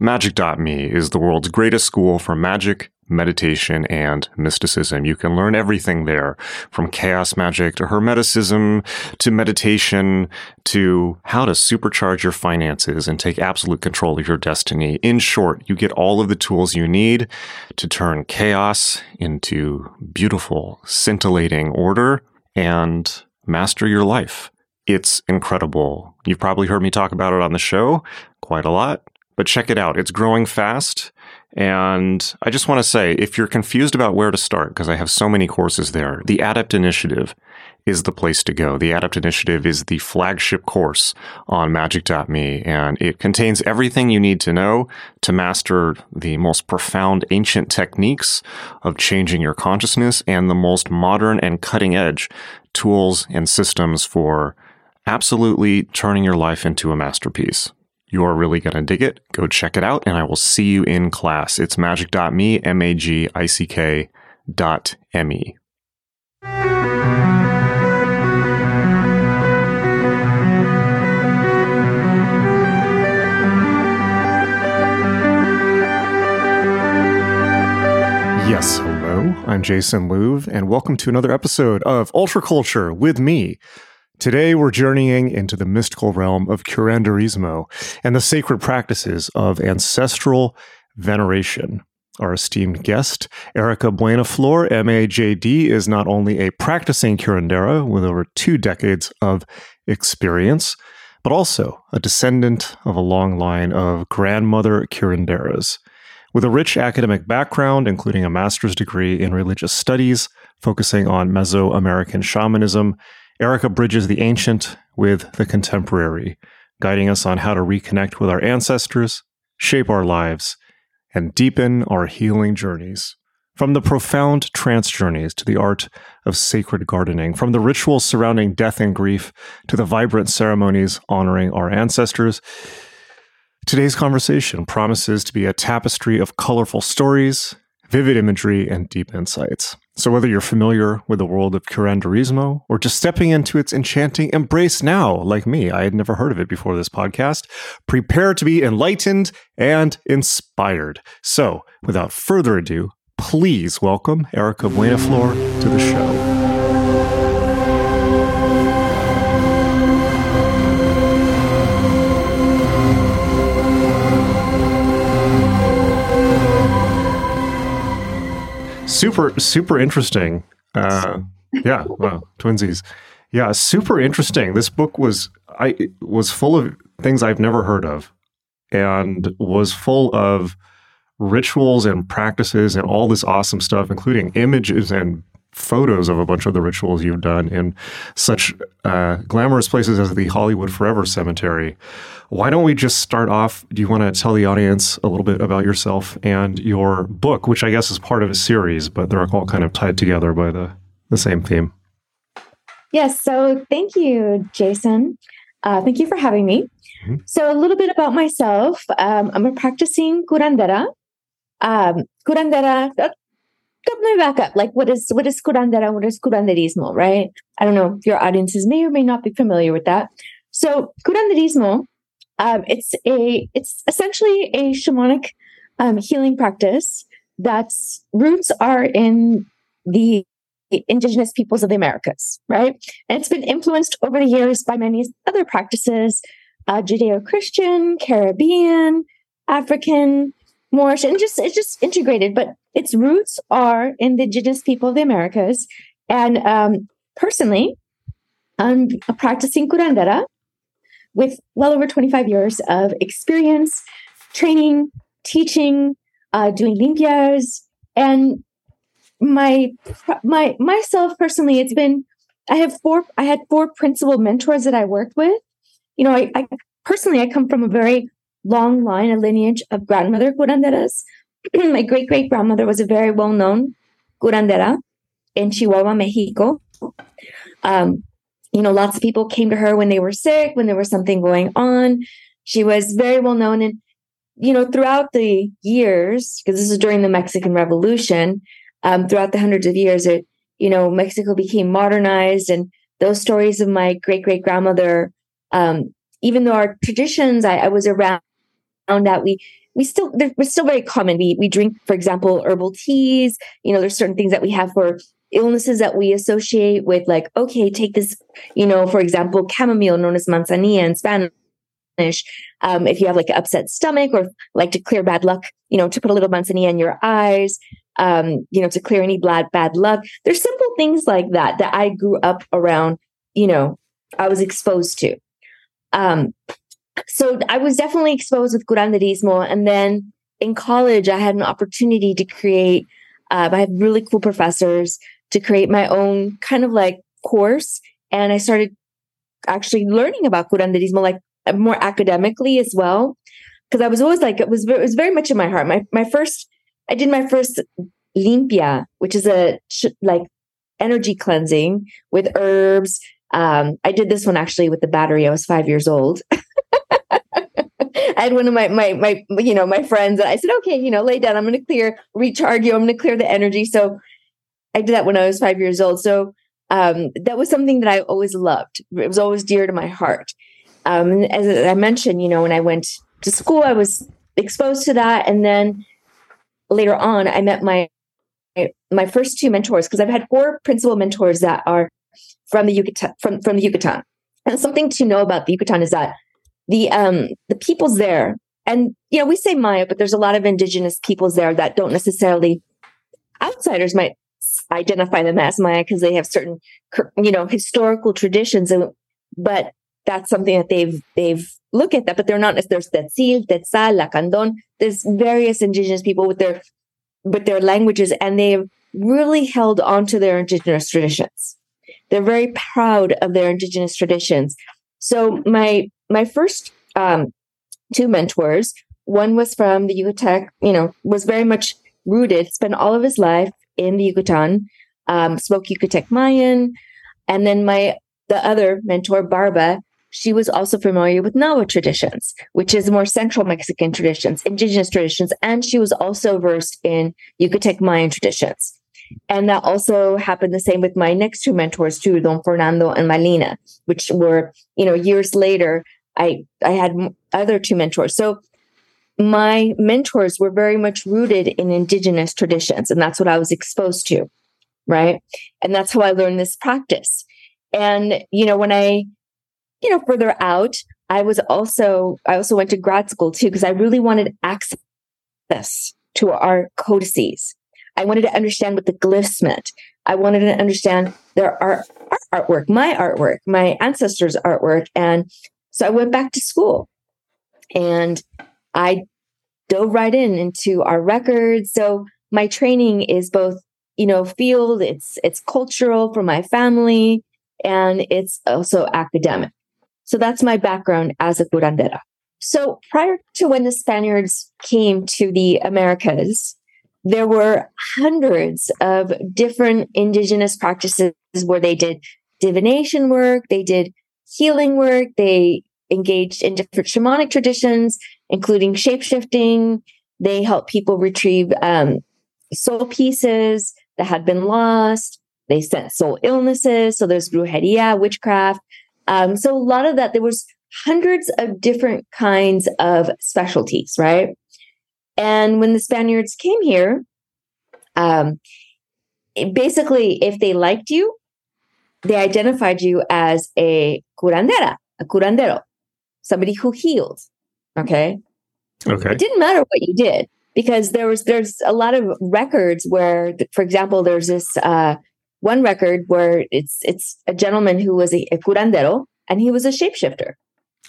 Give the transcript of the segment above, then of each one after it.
Magick.me is the world's greatest school for magic, meditation, and mysticism. You can learn everything there from chaos magic to hermeticism to meditation to how to supercharge your finances and take absolute control of your destiny. In short, you get all of the tools you need to turn chaos into beautiful, scintillating order and master your life. It's incredible. You've probably heard me talk about it on the show quite a lot, but check it out. It's growing fast. And I just want to say, if you're confused about where to start, because I have so many courses there, the Adept Initiative is the place to go. The Adept Initiative is the flagship course on magick.me, and it contains everything you need to know to master the most profound ancient techniques of changing your consciousness and the most modern and cutting edge tools and systems for absolutely turning your life into a masterpiece. You're really going to dig it. Go check it out, and I will see you in class. It's magick.me, M A G I C K dot M E. Yes, hello. I'm Jason Louv, and welcome to another episode of Ultra Culture with me. Today, we're journeying into the mystical realm of curanderismo and the sacred practices of ancestral veneration. Our esteemed guest, Erika Buenaflor, MAJD, is not only a practicing curandera with over two decades of experience, but also a descendant of a long line of grandmother curanderas. With a rich academic background, including a master's degree in religious studies, focusing on Mesoamerican shamanism, Erika bridges the ancient with the contemporary, guiding us on how to reconnect with our ancestors, shape our lives, and deepen our healing journeys. From the profound trance journeys to the art of sacred gardening, from the rituals surrounding death and grief to the vibrant ceremonies honoring our ancestors, Today's conversation promises to be a tapestry of colorful stories, vivid imagery, and deep insights. So, whether you're familiar with the world of curanderismo or just stepping into its enchanting embrace now, like me, I had never heard of it before this podcast, prepare to be enlightened and inspired. So, without further ado, please welcome Erika Buenaflor to the show. Super super interesting. Uh, yeah, wow, twinsies. Yeah, super interesting. This book was I was full of things I've never heard of, and was full of rituals and practices and all this awesome stuff, including images and photos of a bunch of the rituals you've done in such uh, glamorous places as the Hollywood Forever Cemetery. Why don't we just start off? Do you want to tell the audience a little bit about yourself and your book, which I guess is part of a series, but they're all kind of tied together by the, the same theme? Yes. So thank you, Jason. Uh, thank you for having me. Mm-hmm. So, a little bit about myself. Um, I'm a practicing curandera. Um, curandera, uh, let me back up. Like, what is what is curandera? What is curanderismo? Right? I don't know your audiences may or may not be familiar with that. So, curanderismo um, it's a it's essentially a shamanic um, healing practice that's roots are in the indigenous peoples of the Americas, right? And it's been influenced over the years by many other practices, uh, Judeo-Christian, Caribbean, African, Moorish, and just it's just integrated. But its roots are indigenous people of the Americas. And um, personally, I'm practicing curandera, with well over 25 years of experience, training, teaching, uh, doing limpias, and my my myself personally, it's been I have four I had four principal mentors that I worked with. You know, I, I personally I come from a very long line, a lineage of grandmother curanderas. my great great grandmother was a very well known curandera in Chihuahua, Mexico. Um, you know, lots of people came to her when they were sick, when there was something going on. She was very well known. And, you know, throughout the years, because this is during the Mexican Revolution, um, throughout the hundreds of years, it, you know, Mexico became modernized. And those stories of my great great grandmother, um, even though our traditions, I, I was around that we we still they're, we're still very common. We we drink, for example, herbal teas. You know, there's certain things that we have for illnesses that we associate with, like okay, take this. You know, for example, chamomile, known as manzanilla in Spanish. Um, if you have like an upset stomach or like to clear bad luck, you know, to put a little manzanilla in your eyes. Um, you know, to clear any bad bad luck. There's simple things like that that I grew up around. You know, I was exposed to. Um, so I was definitely exposed with curanderismo. And then in college, I had an opportunity to create, uh, I had really cool professors to create my own kind of like course. And I started actually learning about curanderismo, like more academically as well. Cause I was always like, it was, it was very much in my heart. My, my first, I did my first limpia, which is a like energy cleansing with herbs. Um, I did this one actually with the battery. I was five years old. I had one of my my my you know my friends and I said, okay, you know, lay down. I'm going to clear, recharge you. I'm going to clear the energy. So I did that when I was five years old. So um, that was something that I always loved. It was always dear to my heart. Um, as I mentioned, you know, when I went to school, I was exposed to that, and then later on, I met my my first two mentors because I've had four principal mentors that are from the Yucatan. From from the Yucatan, and something to know about the Yucatan is that the um the peoples there. And you know we say maya but there's a lot of indigenous peoples there that don't necessarily outsiders might identify them as maya because they have certain you know historical traditions and but that's something that they've they've looked at that but they're not there's Tzotzil, Tzeltal, Lacandon there's various indigenous people with their with their languages and they've really held on to their indigenous traditions. They're very proud of their indigenous traditions. So my my first um, two mentors, one was from the Yucatec, you know, was very much rooted, spent all of his life in the Yucatan, um, spoke Yucatec Mayan. And then my, the other mentor, Barba, she was also familiar with Nahua traditions, which is more central Mexican traditions, indigenous traditions. And she was also versed in Yucatec Mayan traditions. And that also happened the same with my next two mentors too, Don Fernando and Malina, which were, you know, years later, I, I had other two mentors. So my mentors were very much rooted in indigenous traditions. And that's what I was exposed to. Right. And that's how I learned this practice. And, you know, when I, you know, further out, I was also, I also went to grad school too, because I really wanted access to our codices. I wanted to understand what the glyphs meant. I wanted to understand their art, art artwork, my artwork, my ancestors' artwork. And so I went back to school and I dove right in into our records. So my training is both, you know, field, it's it's cultural for my family, and it's also academic. So that's my background as a curandera. So prior to when the Spaniards came to the Americas, there were hundreds of different indigenous practices where they did divination work, they did healing work, they engaged in different shamanic traditions, including shapeshifting. They help people retrieve um, soul pieces that had been lost. They sent soul illnesses. So there's brujeria, witchcraft. Um, so a lot of that, there was hundreds of different kinds of specialties, right? And when the Spaniards came here, um, basically, if they liked you, they identified you as a curandera, a curandero, somebody who healed. Okay. Okay. It didn't matter what you did because there was there's a lot of records where, for example, there's this uh, one record where it's it's a gentleman who was a, a curandero and he was a shapeshifter.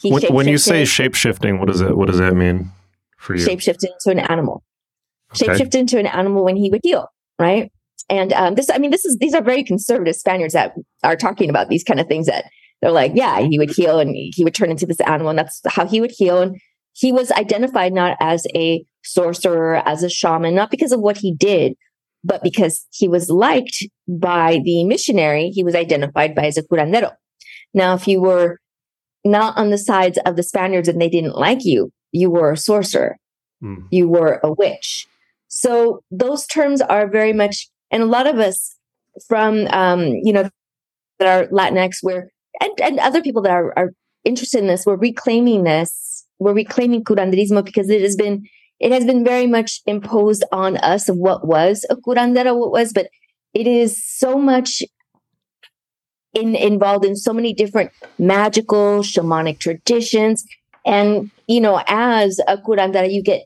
He when, when you say shapeshifting, what does that what does that mean? for you? Shapeshift into an animal. Okay. Shapeshift into an animal when he would heal, right? And um, this, I mean, this is these are very conservative Spaniards that are talking about these kind of things. That they're like, yeah, he would heal and he would turn into this animal, and that's how he would heal. And he was identified not as a sorcerer, as a shaman, not because of what he did, but because he was liked by the missionary. He was identified by as a curandero. Now, if you were not on the sides of the Spaniards and they didn't like you, you were a sorcerer, mm. you were a witch. So those terms are very much, and a lot of us from, um, you know, that are Latinx, we're, and, and other people that are, are interested in this, we're reclaiming this, we're reclaiming curanderismo because it has been it has been very much imposed on us of what was a curandera, what was, but it is so much in, involved in so many different magical shamanic traditions. And, you know, as a curandera, you get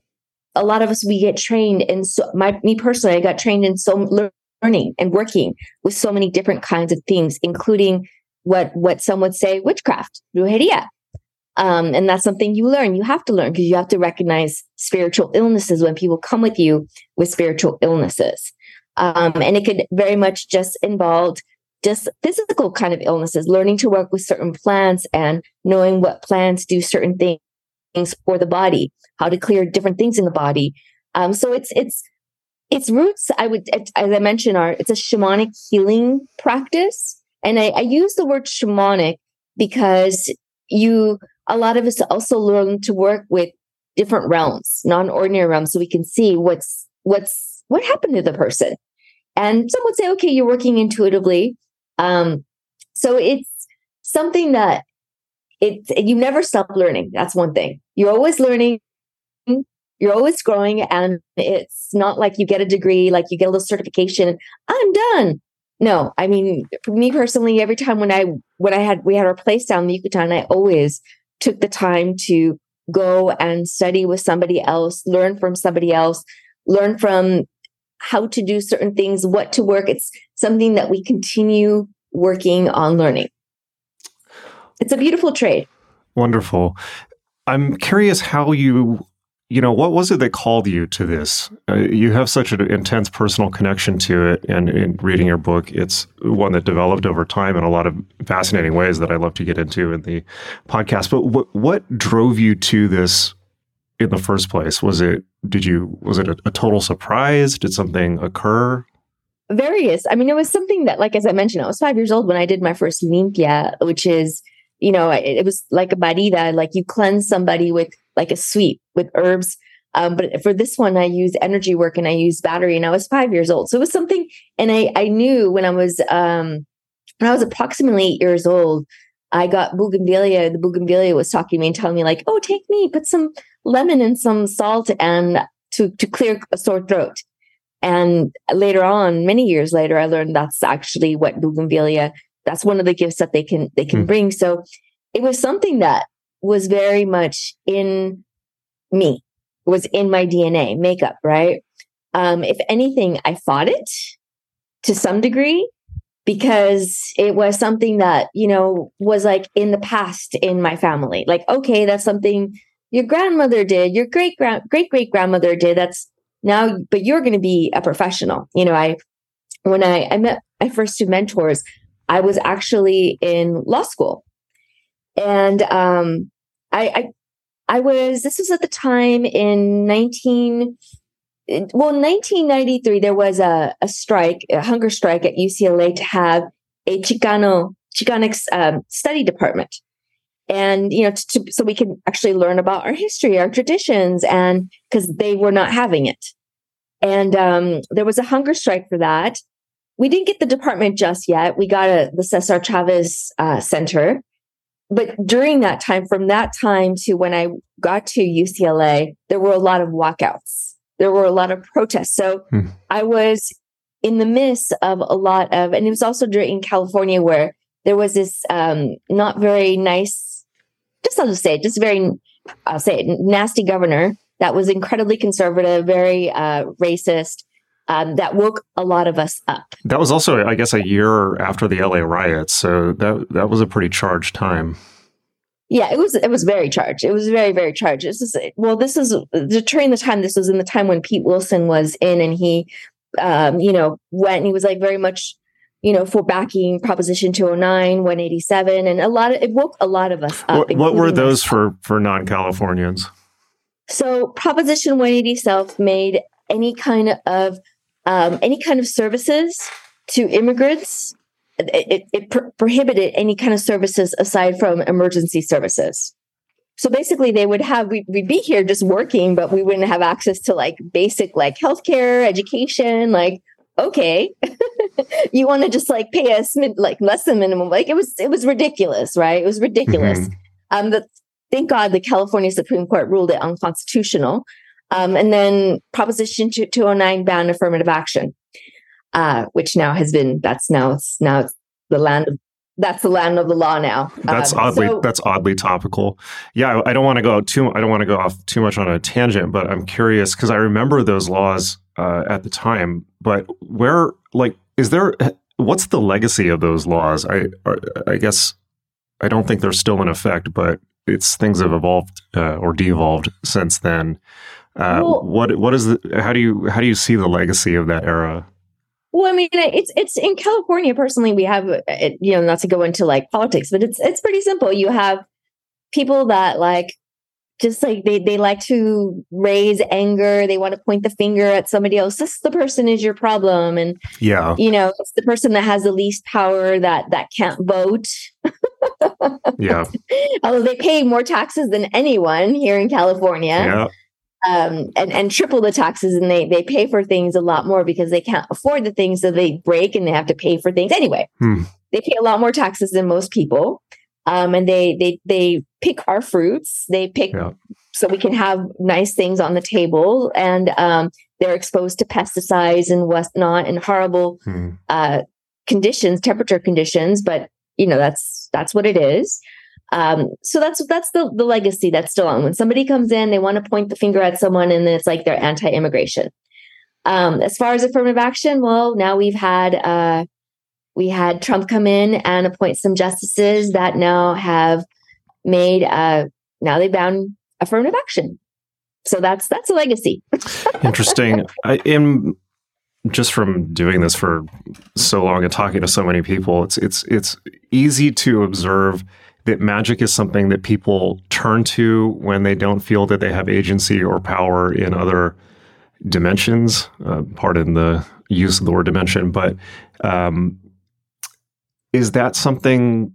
a lot of us, we get trained in so my, me personally, I got trained in so learning and working with so many different kinds of things, including what, what some would say witchcraft, brujeria. Um, and that's something you learn. You have to learn because you have to recognize spiritual illnesses when people come with you with spiritual illnesses. Um, and it could very much just involve just physical kind of illnesses, learning to work with certain plants and knowing what plants do certain things for the body, how to clear different things in the body. Um, so it's it's its roots. I would, as I mentioned, are it's a shamanic healing practice, and I, I use the word shamanic because you a lot of us also learn to work with different realms, non-ordinary realms, so we can see what's what's what happened to the person. And some would say, okay, you're working intuitively. Um, so it's something that it you never stop learning. That's one thing. You're always learning. You're always growing, and it's not like you get a degree, like you get a little certification. I'm done. No, I mean, for me personally, every time when I when I had we had our place down in the Yucatan, I always took the time to go and study with somebody else, learn from somebody else, learn from how to do certain things, what to work. It's something that we continue working on learning. It's a beautiful trade. Wonderful. I'm curious how you you know, what was it that called you to this? Uh, you have such an intense personal connection to it, and in reading your book, it's one that developed over time in a lot of fascinating ways that I love to get into in the podcast. But what what drove you to this in the first place? Was it did you was it a, a total surprise? Did something occur? Various. I mean, it was something that, like as I mentioned, I was five years old when I did my first limpia, which is you know, it, it was like a barrida, like you cleanse somebody with like a sweep with herbs. Um, but for this one, I use energy work and I use battery, and I was five years old. So it was something, and I I knew when I was um when I was approximately eight years old, I got bougainvillea. The bougainvillea was talking to me and telling me like, "Oh, take me, put some lemon and some salt and to to clear a sore throat." And later on, many years later, I learned that's actually what bougainvillea. That's one of the gifts that they can they can mm. bring. So it was something that was very much in me, was in my DNA, makeup, right? Um, if anything, I fought it to some degree because it was something that, you know, was like in the past in my family. Like, okay, that's something your grandmother did, your great great great grandmother did. That's now, but you're going to be a professional. You know, I, when I, I met my first two mentors, I was actually in law school and um, I, I, I was. This was at the time in nineteen. Well, 1993, there was a, a strike, a hunger strike at UCLA to have a Chicano Chicanic um, study department, and you know, to, so we can actually learn about our history, our traditions, and because they were not having it, and um, there was a hunger strike for that. We didn't get the department just yet. We got a the Cesar Chavez uh, Center, but during that time, from that time to when I got to UCLA, there were a lot of walkouts. There were a lot of protests. So hmm. I was in the midst of a lot of, and it was also during California where there was this um, not very nice, just I'll just say, just very, I'll say it, nasty governor that was incredibly conservative, very uh, racist, um, that woke a lot of us up. That was also, I guess, a year after the LA riots, so that that was a pretty charged time. Yeah, it was. It was very charged. It was very, very charged. This is well. This is during the time. This was in the time when Pete Wilson was in, and he, um, you know, went and he was like very much, you know, for backing Proposition 209, 187, and a lot of it woke a lot of us up. What, what were those for for non Californians? So Proposition 180 self made any kind of um, any kind of services to immigrants. It, it pro- prohibited any kind of services aside from emergency services. So basically, they would have we'd, we'd be here just working, but we wouldn't have access to like basic like healthcare, education. Like, okay, you want to just like pay us mid, like less than minimum? Like it was it was ridiculous, right? It was ridiculous. Mm-hmm. Um, the, thank God the California Supreme Court ruled it unconstitutional. Um, and then Proposition 209 banned affirmative action, uh, which now has been that's now it's now it's the land of that's the land of the law now. That's um, oddly so, that's oddly topical. Yeah, I, I don't want to go too. I don't want to go off too much on a tangent, but I'm curious because I remember those laws uh, at the time. But where, like, is there? What's the legacy of those laws? I I guess I don't think they're still in effect, but it's things have evolved uh, or de-evolved since then. Uh, well, what what is the? How do you how do you see the legacy of that era? Well, I mean, it's it's in California. Personally, we have you know not to go into like politics, but it's it's pretty simple. You have people that like just like they they like to raise anger. They want to point the finger at somebody else. This the person is your problem, and yeah, you know, it's the person that has the least power that that can't vote. yeah, although they pay more taxes than anyone here in California. Yeah um, and and triple the taxes, and they they pay for things a lot more because they can't afford the things, so they break and they have to pay for things anyway. Hmm. They pay a lot more taxes than most people, um, and they they they pick our fruits. They pick yeah. so we can have nice things on the table, and um, they're exposed to pesticides and whatnot and horrible hmm. uh, conditions, temperature conditions. But you know that's that's what it is. Um, so that's that's the the legacy that's still on. When somebody comes in, they want to point the finger at someone, and then it's like they're anti-immigration. Um, as far as affirmative action, well, now we've had uh, we had Trump come in and appoint some justices that now have made uh, now they bound affirmative action. So that's that's a legacy. Interesting. I am just from doing this for so long and talking to so many people. It's it's it's easy to observe that magic is something that people turn to when they don't feel that they have agency or power in other dimensions. Uh, pardon the use of the word dimension, but um, is that something?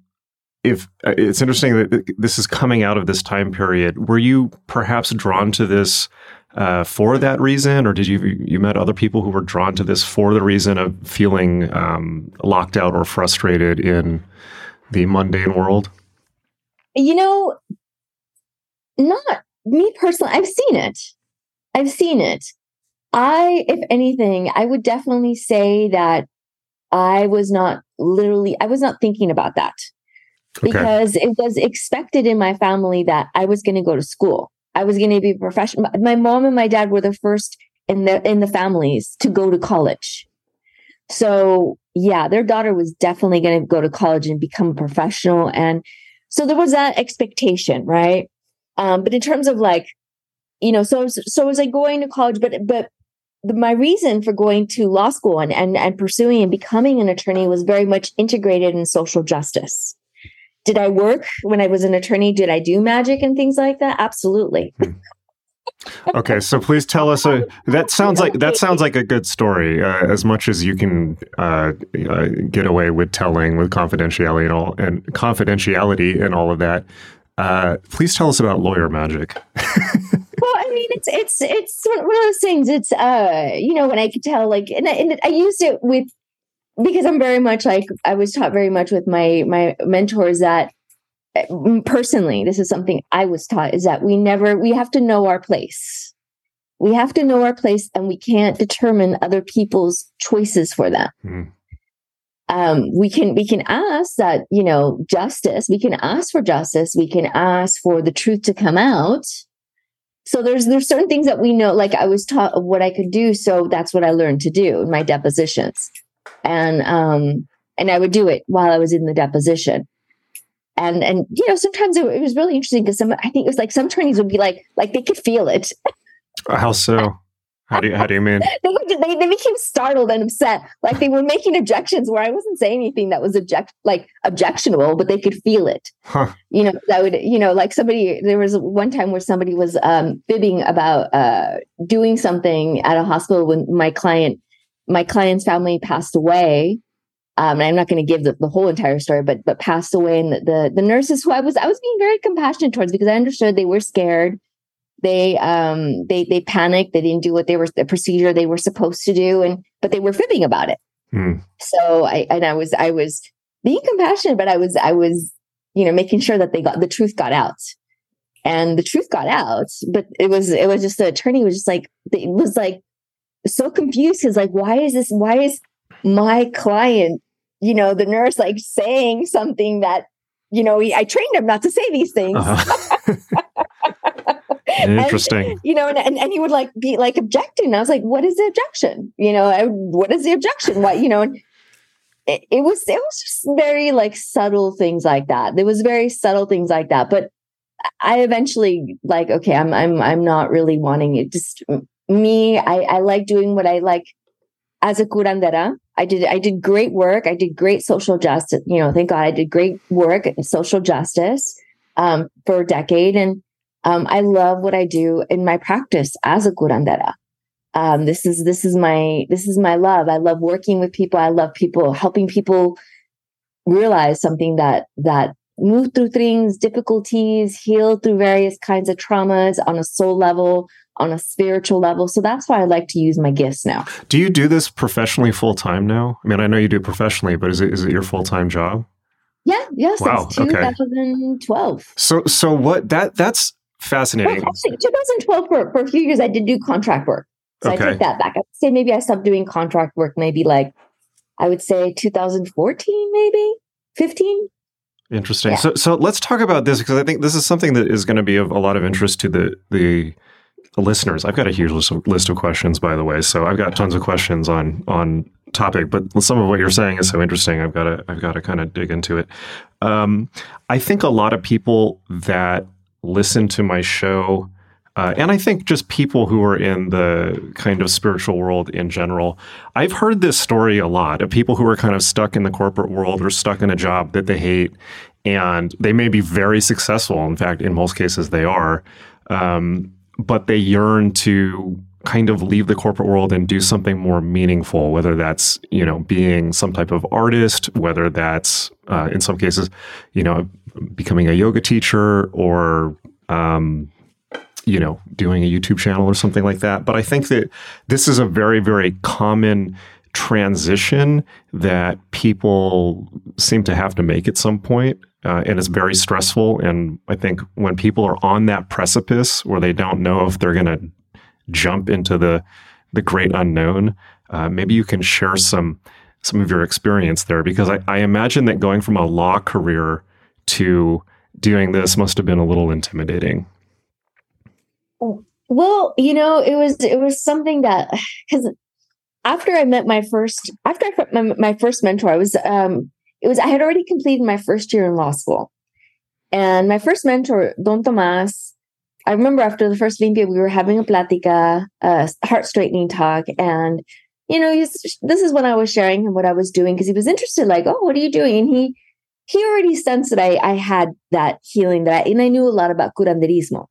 If uh, it's interesting that this is coming out of this time period, were you perhaps drawn to this uh, for that reason, or did you you met other people who were drawn to this for the reason of feeling um, locked out or frustrated in the mundane world? You know, not me personally. I've seen it. I've seen it. I, if anything, I would definitely say that I was not literally, I was not thinking about that okay. because it was expected in my family that I was going to go to school. I was going to be a professional. My mom and my dad were the first in the in the families to go to college. So yeah, their daughter was definitely going to go to college and become a professional. And so there was that expectation, right? Um, but in terms of like, you know, so so was I going to college, but but my reason for going to law school and, and and pursuing and becoming an attorney was very much integrated in social justice. Did I work when I was an attorney? Did I do magic and things like that? Absolutely. Okay, so please tell us. A, that sounds like that sounds like a good story. Uh, as much as you can uh, uh, get away with telling with confidentiality and all and confidentiality and all of that. Uh, please tell us about lawyer magic. well, I mean, it's it's it's one of those things. It's uh, you know, when I could tell, like, and I, and I used it with because I'm very much like I was taught very much with my my mentors that personally, this is something I was taught is that we never, we have to know our place. We have to know our place and we can't determine other people's choices for them. Mm. Um, we can we can ask that you know justice we can ask for justice we can ask for the truth to come out so there's there's certain things that we know like i was taught of what i could do so that's what i learned to do in my depositions and um and i would do it while i was in the deposition and and you know sometimes it, it was really interesting because some I think it was like some attorneys would be like like they could feel it. How so? How do you, how do you mean? they, they, they became startled and upset. Like they were making objections where I wasn't saying anything that was object like objectionable, but they could feel it. Huh. You know, that would you know like somebody. There was one time where somebody was um, fibbing about uh, doing something at a hospital when my client my client's family passed away um, and I'm not going to give the, the whole entire story, but but passed away, and the, the, the nurses who I was I was being very compassionate towards because I understood they were scared, they um they they panicked, they didn't do what they were the procedure they were supposed to do, and but they were fibbing about it. Mm. So I and I was I was being compassionate, but I was I was you know making sure that they got the truth got out. and the truth got out. But it was it was just the attorney was just like it was like so confused because like why is this why is my client you know the nurse like saying something that you know I trained him not to say these things. Uh-huh. Interesting. And, you know, and, and, and he would like be like objecting. I was like, what is the objection? You know, I, what is the objection? What, you know, and it, it was, it was just very like subtle things like that. There was very subtle things like that. But I eventually like, okay, I'm, I'm, I'm not really wanting it. Just me, I, I like doing what I like as a curandera. I did, I did great work. I did great social justice. You know, thank God I did great work in social justice um, for a decade. And um, I love what I do in my practice as a curandera. Um, this is this is my this is my love. I love working with people. I love people helping people realize something that that move through things, difficulties, heal through various kinds of traumas on a soul level, on a spiritual level. So that's why I like to use my gifts now. Do you do this professionally full time now? I mean, I know you do it professionally, but is it is it your full time job? Yeah, yes, wow, since 2012. Okay. So so what that that's fascinating. Well, actually, 2012 for, for a few years I did do contract work. So okay. I take that back. I'd say maybe I stopped doing contract work maybe like I would say 2014 maybe 15 Interesting. Yeah. So so let's talk about this because I think this is something that is going to be of a lot of interest to the the listeners. I've got a huge list of, list of questions, by the way. So I've got tons of questions on on topic, but some of what you're saying is so interesting. I've got to I've got to kind of dig into it. Um, I think a lot of people that listen to my show, uh, and I think just people who are in the kind of spiritual world in general, I've heard this story a lot of people who are kind of stuck in the corporate world or stuck in a job that they hate, and they may be very successful. In fact, in most cases, they are. Um, but they yearn to kind of leave the corporate world and do something more meaningful, whether that's, you know, being some type of artist, whether that's, uh, in some cases, you know, becoming a yoga teacher or, um, you know, doing a YouTube channel or something like that. But I think that this is a very, very common transition that people seem to have to make at some point. Uh, and it's very stressful. And I think when people are on that precipice where they don't know if they're going to jump into the the great unknown, uh, maybe you can share some some of your experience there because I, I imagine that going from a law career to doing this must have been a little intimidating. Well, you know, it was it was something that because after I met my first after I met my, my first mentor, I was um it was I had already completed my first year in law school, and my first mentor, Don Tomas, I remember after the first limpia, we were having a platica, a heart straightening talk, and you know, this is when I was sharing him what I was doing because he was interested. Like, oh, what are you doing? And he he already sensed that I I had that healing that I, and I knew a lot about curanderismo.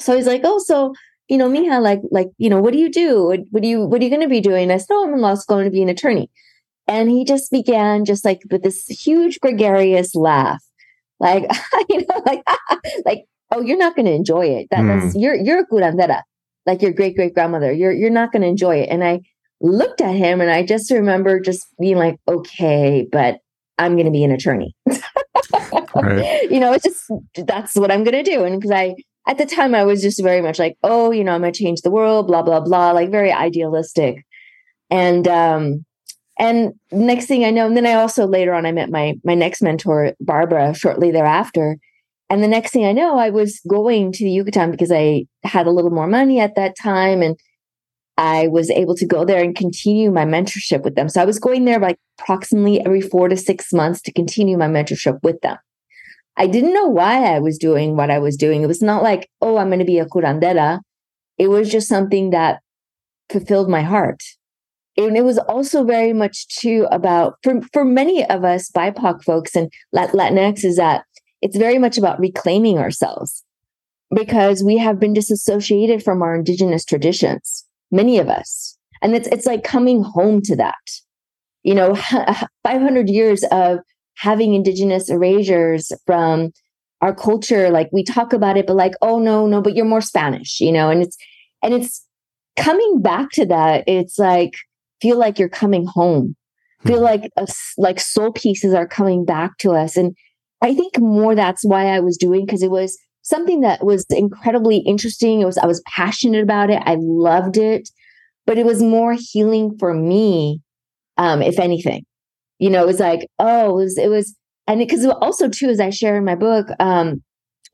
So he's like, oh, so you know, Mija, like like you know, what do you do? What, what do you what are you going to be doing? I said, oh, I'm in law school, going to be an attorney. And he just began just like with this huge gregarious laugh, like you know, like like oh, you're not going to enjoy it. That, mm. That's you're you're a curandera, like your great great grandmother. You're you're not going to enjoy it. And I looked at him, and I just remember just being like, okay, but I'm going to be an attorney. right. You know, it's just that's what I'm going to do. And because I at the time I was just very much like, oh, you know, I'm going to change the world, blah blah blah, like very idealistic. And um and next thing I know, and then I also later on I met my my next mentor, Barbara, shortly thereafter. And the next thing I know, I was going to the Yucatan because I had a little more money at that time. And I was able to go there and continue my mentorship with them. So I was going there like approximately every four to six months to continue my mentorship with them. I didn't know why I was doing what I was doing. It was not like, oh, I'm going to be a curandera. It was just something that fulfilled my heart. And it was also very much too about for for many of us BIPOC folks and Latinx is that it's very much about reclaiming ourselves because we have been disassociated from our indigenous traditions, many of us. And it's, it's like coming home to that. You know, 500 years of having indigenous erasures from our culture. Like we talk about it, but like, oh no, no, but you're more Spanish, you know, and it's, and it's coming back to that. It's like, feel like you're coming home, feel hmm. like, a, like soul pieces are coming back to us. And I think more that's why I was doing because it was something that was incredibly interesting. It was I was passionate about it. I loved it, but it was more healing for me, um, if anything. You know, it was like, oh, it was, it was and because also too, as I share in my book, um,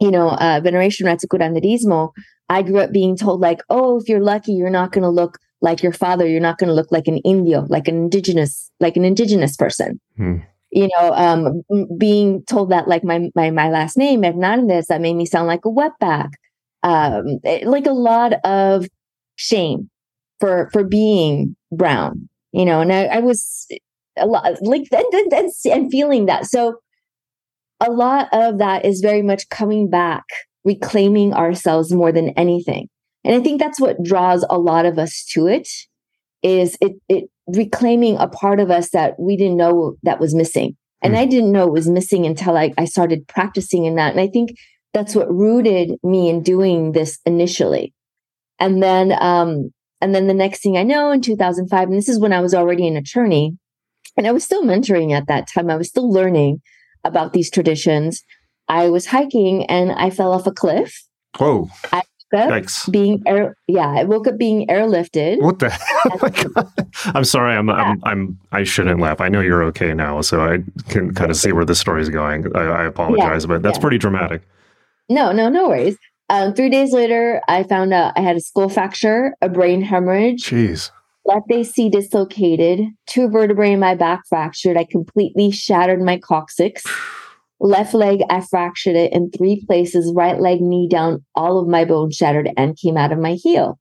you know, uh, Veneration Curanderismo, I grew up being told like, oh, if you're lucky, you're not going to look like your father. You're not going to look like an Indio, like an indigenous, like an indigenous person. Hmm you know, um, being told that like my my my last name Hernandez that made me sound like a wetback, um, it, like a lot of shame for for being brown, you know, and I, I was a lot like then and, and, and feeling that. So a lot of that is very much coming back, reclaiming ourselves more than anything, and I think that's what draws a lot of us to it. Is it it reclaiming a part of us that we didn't know that was missing. And mm. I didn't know it was missing until I, I started practicing in that. And I think that's what rooted me in doing this initially. And then, um, and then the next thing I know in 2005, and this is when I was already an attorney and I was still mentoring at that time. I was still learning about these traditions. I was hiking and I fell off a cliff. Whoa. I Yikes. being air yeah i woke up being airlifted what the oh i'm sorry I'm, yeah. I'm, I'm i shouldn't laugh i know you're okay now so i can kind of see where the story's going i, I apologize yeah. but that's yeah. pretty dramatic no no no worries um, three days later i found out i had a skull fracture a brain hemorrhage jeez left AC dislocated, two vertebrae in my back fractured. I completely shattered my coccyx. Left leg, I fractured it in three places. Right leg, knee down, all of my bone shattered and came out of my heel.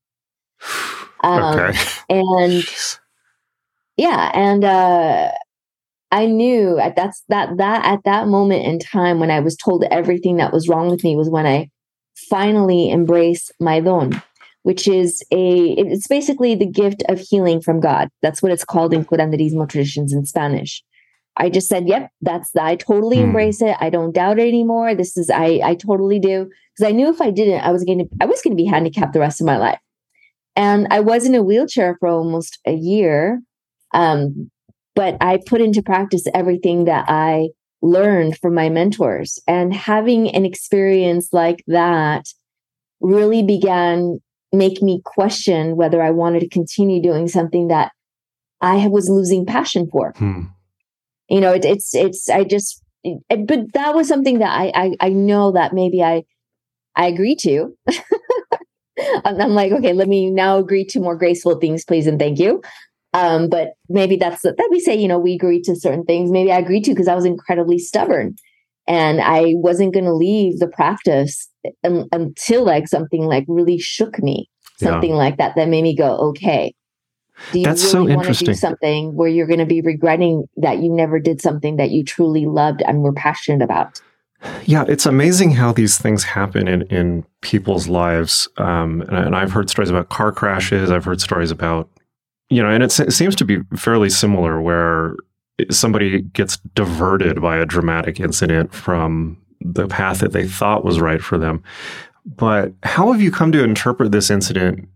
Um, okay. And yeah, and uh, I knew at that's that that at that moment in time when I was told everything that was wrong with me was when I finally embraced my don, which is a it's basically the gift of healing from God. That's what it's called in curanderismo traditions in Spanish. I just said, yep, that's I totally hmm. embrace it. I don't doubt it anymore. This is I I totally do because I knew if I didn't, I was going to I was going to be handicapped the rest of my life. And I was in a wheelchair for almost a year. Um, but I put into practice everything that I learned from my mentors. And having an experience like that really began make me question whether I wanted to continue doing something that I was losing passion for. Hmm you know, it, it's it's I just it, but that was something that I, I I know that maybe I I agree to. I'm like, okay, let me now agree to more graceful things, please and thank you. Um, but maybe that's that we say, you know, we agree to certain things. Maybe I agreed to because I was incredibly stubborn and I wasn't going to leave the practice un- until like something like really shook me, something yeah. like that that made me go, okay, do you That's really so want to do something where you're going to be regretting that you never did something that you truly loved and were passionate about? Yeah, it's amazing how these things happen in, in people's lives. Um, and, and, I've heard stories about car crashes. I've heard stories about, you know, and it seems to be fairly similar where somebody gets diverted by a dramatic incident from the path that they thought was right for them. But how have you come to interpret this incident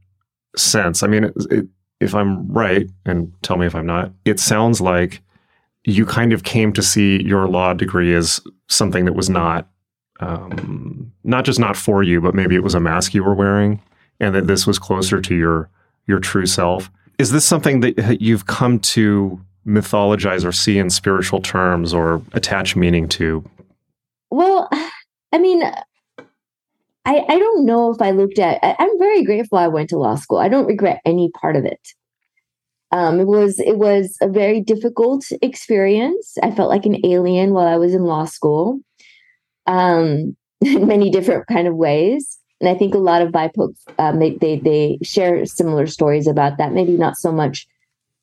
since? I mean, it, it, if I'm right, and tell me if I'm not, it sounds like you kind of came to see your law degree as something that was not, um, not just not for you, but maybe it was a mask you were wearing, and that this was closer to your your true self. Is this something that you've come to mythologize or see in spiritual terms or attach meaning to? Well, I mean, I, I don't know if I looked at I, am very grateful I went to law school. I don't regret any part of it. Um, it was it was a very difficult experience. I felt like an alien while I was in law school, um, in many different kind of ways. And I think a lot of BIPOC um, they, they they share similar stories about that. Maybe not so much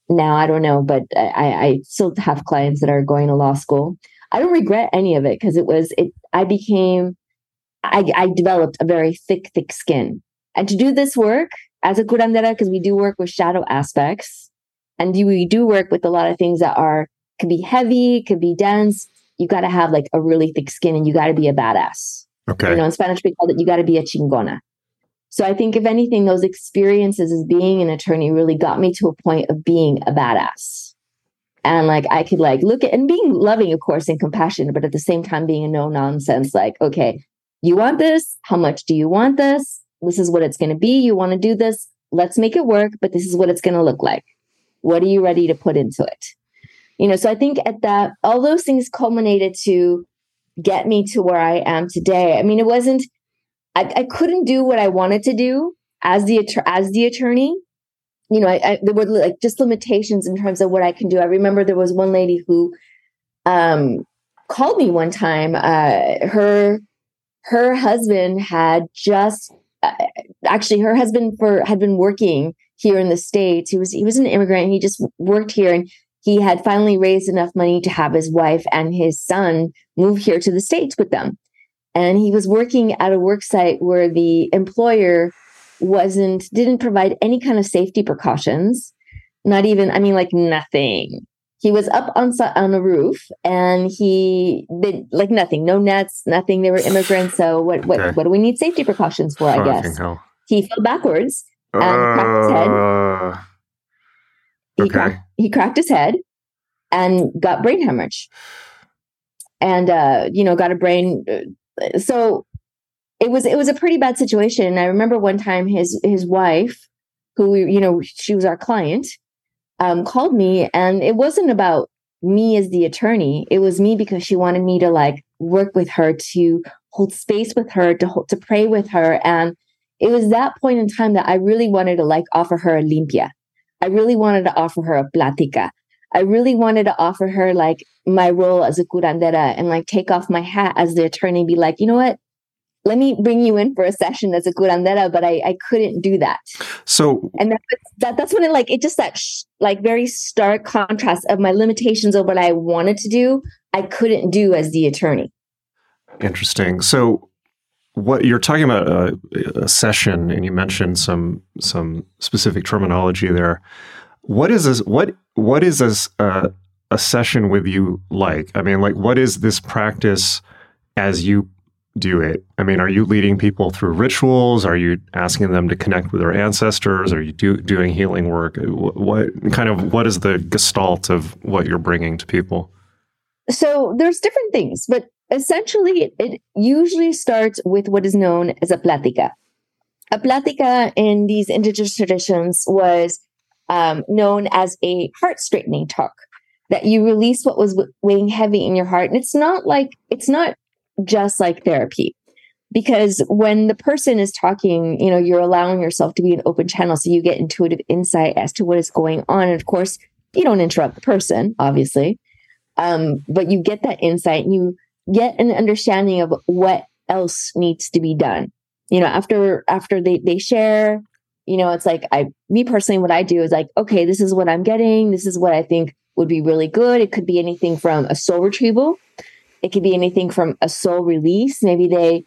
now. I don't know, but I, I still have clients that are going to law school. I don't regret any of it because it was it. I became I, I developed a very thick, thick skin. And to do this work as a curandera, because we do work with shadow aspects, and we do work with a lot of things that are could be heavy, could be dense. You got to have like a really thick skin, and you got to be a badass. Okay. You know, in Spanish we call it you got to be a chingona. So I think if anything, those experiences as being an attorney really got me to a point of being a badass. And like I could like look at and being loving, of course, and compassionate, but at the same time being a no nonsense, like, okay, you want this? How much do you want this? This is what it's going to be. You want to do this? Let's make it work, but this is what it's going to look like. What are you ready to put into it? You know, so I think at that, all those things culminated to get me to where I am today. I mean, it wasn't, I, I couldn't do what I wanted to do as the, as the attorney. You know, I, I, there were like just limitations in terms of what I can do. I remember there was one lady who, um, called me one time. Uh, her her husband had just uh, actually her husband for had been working here in the states. He was he was an immigrant. He just worked here and he had finally raised enough money to have his wife and his son move here to the states with them. And he was working at a work site where the employer wasn't didn't provide any kind of safety precautions. Not even I mean like nothing he was up on on a roof and he did like nothing, no nets, nothing. They were immigrants, so what what okay. what do we need safety precautions for? I guess hell. he fell backwards and uh, cracked his head. Uh, he, okay. cracked, he cracked his head and got brain hemorrhage, and uh, you know got a brain. So it was it was a pretty bad situation. And I remember one time his his wife, who you know she was our client um, called me and it wasn't about me as the attorney. It was me because she wanted me to like work with her, to hold space with her, to hold, to pray with her. And it was that point in time that I really wanted to like offer her a limpia. I really wanted to offer her a platica. I really wanted to offer her like my role as a curandera and like take off my hat as the attorney, be like, you know what? let me bring you in for a session as a curandera, but I, I couldn't do that. So, and that, that that's when it like, it just that sh- like very stark contrast of my limitations of what I wanted to do, I couldn't do as the attorney. Interesting. So, what you're talking about a, a session, and you mentioned some some specific terminology there. What is this? What what is this? Uh, a session with you like? I mean, like, what is this practice as you do it? I mean, are you leading people through rituals? Are you asking them to connect with their ancestors? Are you do, doing healing work? What, what kind of what is the gestalt of what you're bringing to people? So there's different things, but essentially it, it usually starts with what is known as a platica. A platica in these indigenous traditions was um, known as a heart straightening talk that you release what was weighing heavy in your heart. And it's not like, it's not just like therapy because when the person is talking you know you're allowing yourself to be an open channel so you get intuitive insight as to what is going on and of course you don't interrupt the person obviously um, but you get that insight and you get an understanding of what else needs to be done you know after after they they share you know it's like i me personally what i do is like okay this is what i'm getting this is what i think would be really good it could be anything from a soul retrieval it could be anything from a soul release. Maybe they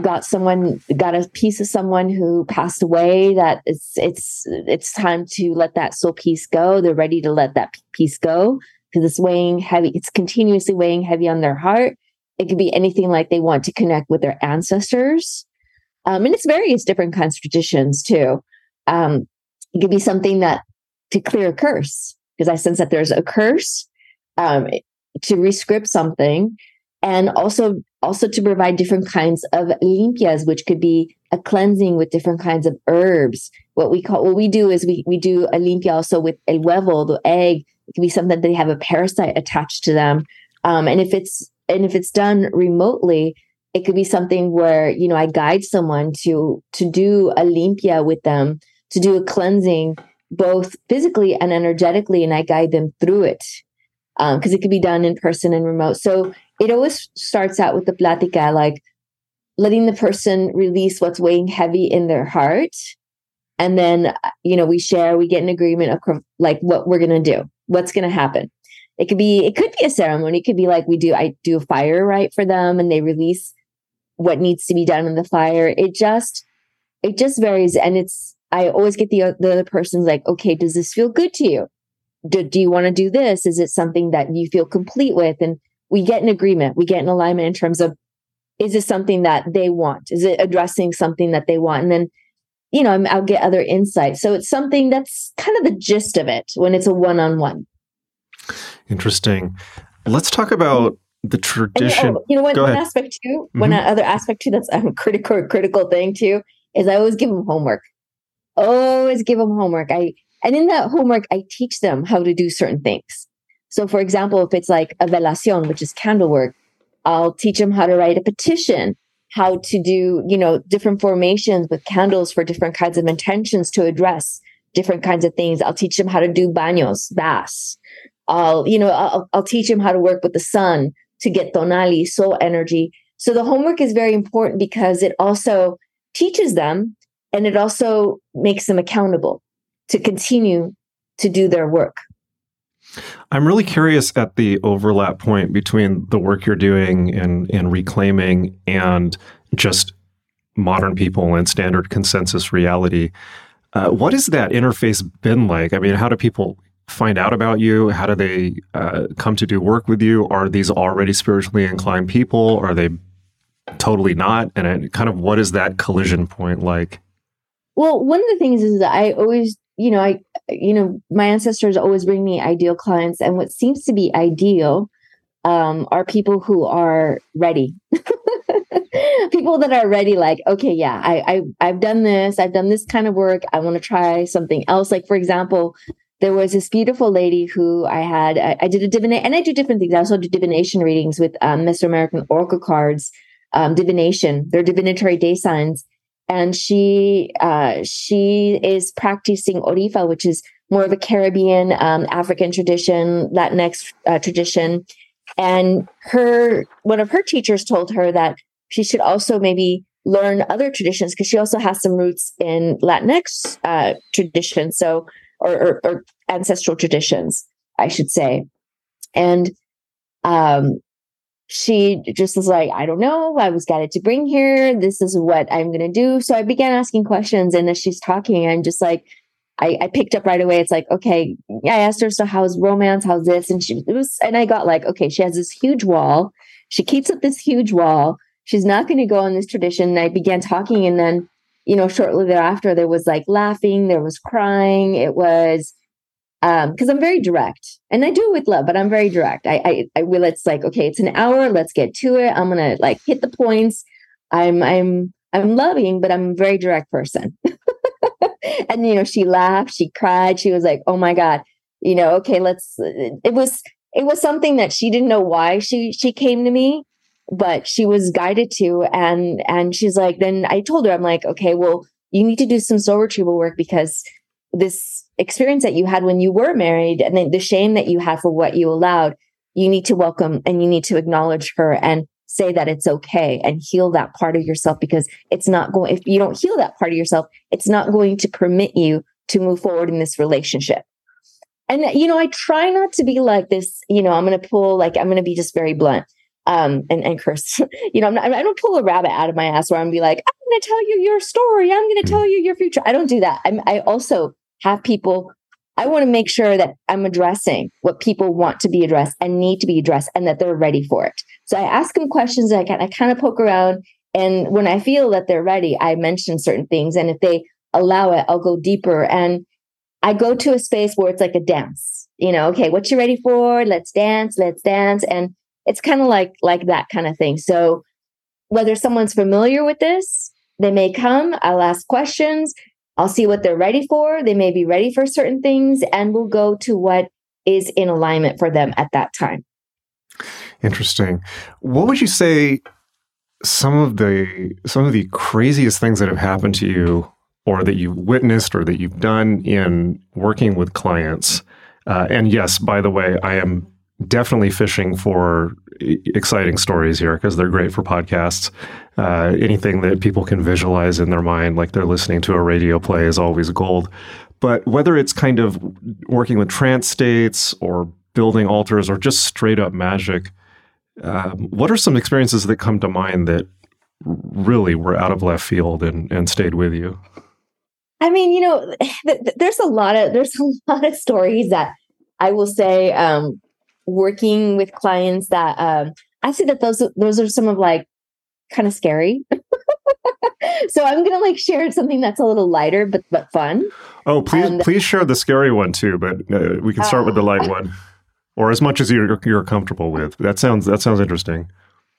got someone got a piece of someone who passed away that it's it's it's time to let that soul piece go. They're ready to let that piece go because it's weighing heavy. It's continuously weighing heavy on their heart. It could be anything like they want to connect with their ancestors. Um, and it's various different kinds of traditions too. Um, it could be something that to clear a curse because I sense that there's a curse. Um, to rescript something and also also to provide different kinds of limpias which could be a cleansing with different kinds of herbs. What we call what we do is we, we do a limpia also with el huevo the egg. It can be something that they have a parasite attached to them. Um, and if it's and if it's done remotely it could be something where you know i guide someone to to do a limpia with them to do a cleansing both physically and energetically and i guide them through it because um, it could be done in person and remote. So it always starts out with the platica, like letting the person release what's weighing heavy in their heart. And then, you know, we share, we get an agreement of like what we're going to do, what's going to happen. It could be, it could be a ceremony. It could be like we do, I do a fire right for them and they release what needs to be done in the fire. It just, it just varies. And it's, I always get the, the other person's like, okay, does this feel good to you? do, do you want to do this? Is it something that you feel complete with? And we get an agreement, we get an alignment in terms of is this something that they want? Is it addressing something that they want? And then, you know, I'll get other insights. So it's something that's kind of the gist of it when it's a one on one. Interesting. Let's talk about the tradition. And, you know, one, one aspect too, mm-hmm. one other aspect too that's a critical critical thing too is I always give them homework. Always give them homework. I and in that homework I teach them how to do certain things. So, for example, if it's like a velación, which is candle work, I'll teach them how to write a petition, how to do, you know, different formations with candles for different kinds of intentions to address different kinds of things. I'll teach them how to do baños, baths. I'll, you know, I'll, I'll teach them how to work with the sun to get tonali, soul energy. So the homework is very important because it also teaches them and it also makes them accountable to continue to do their work. I'm really curious at the overlap point between the work you're doing and, reclaiming and just modern people and standard consensus reality. Uh, what has that interface been like? I mean, how do people find out about you? How do they uh, come to do work with you? Are these already spiritually inclined people? Are they totally not? And it, kind of what is that collision point like? Well, one of the things is that I always, you know, I, you know, my ancestors always bring me ideal clients, and what seems to be ideal um, are people who are ready. people that are ready, like, okay, yeah, I, I, I've done this, I've done this kind of work. I want to try something else. Like, for example, there was this beautiful lady who I had, I, I did a divination, and I do different things. I also do divination readings with um, Mesoamerican Oracle cards, um, divination. They're divinatory day signs. And she, uh, she is practicing Orisha, which is more of a Caribbean, um, African tradition, Latinx uh, tradition. And her, one of her teachers told her that she should also maybe learn other traditions because she also has some roots in Latinx uh, tradition. So or, or, or ancestral traditions, I should say. And um, she just was like, I don't know. I was guided to bring here. This is what I'm going to do. So I began asking questions. And as she's talking, I'm just like, I, I, picked up right away. It's like, okay, I asked her, so how's romance? How's this? And she was, and I got like, okay, she has this huge wall. She keeps up this huge wall. She's not going to go on this tradition. And I began talking. And then you know, shortly thereafter, there was like laughing, there was crying. It was um because I'm very direct and I do it with love, but I'm very direct. I, I I will it's like, okay, it's an hour, let's get to it. I'm gonna like hit the points. I'm I'm I'm loving, but I'm a very direct person. and you know, she laughed, she cried, she was like, oh my God, you know, okay, let's it was it was something that she didn't know why she she came to me but she was guided to and and she's like then i told her i'm like okay well you need to do some soul retrieval work because this experience that you had when you were married and the, the shame that you had for what you allowed you need to welcome and you need to acknowledge her and say that it's okay and heal that part of yourself because it's not going if you don't heal that part of yourself it's not going to permit you to move forward in this relationship and you know i try not to be like this you know i'm going to pull like i'm going to be just very blunt um, and, and curse. you know, I'm not, I don't pull a rabbit out of my ass where I'm be like, I'm going to tell you your story. I'm going to tell you your future. I don't do that. I'm, I also have people. I want to make sure that I'm addressing what people want to be addressed and need to be addressed, and that they're ready for it. So I ask them questions. I I kind of poke around, and when I feel that they're ready, I mention certain things, and if they allow it, I'll go deeper. And I go to a space where it's like a dance. You know, okay, what you ready for? Let's dance. Let's dance. And it's kind of like like that kind of thing so whether someone's familiar with this they may come i'll ask questions i'll see what they're ready for. They may be ready for certain things and we'll go to what is in alignment for them at that time. Interesting. What would you say some of the some of the craziest things that have happened to you or that you've witnessed or that you've done in working with clients? Uh, and yes by the way i am definitely fishing for exciting stories here because they're great for podcasts. Uh, anything that people can visualize in their mind, like they're listening to a radio play, is always gold. But whether it's kind of working with trance states or building altars or just straight up magic, um, what are some experiences that come to mind that really were out of left field and, and stayed with you? I mean, you know, there's a lot of there's a lot of stories that I will say um, working with clients that um, I see that those those are some of like kind of scary. so I'm gonna like share something that's a little lighter but but fun. Oh, please and, please share the scary one too. But uh, we can start uh, with the light uh, one. or as much as you're you're comfortable with. That sounds that sounds interesting.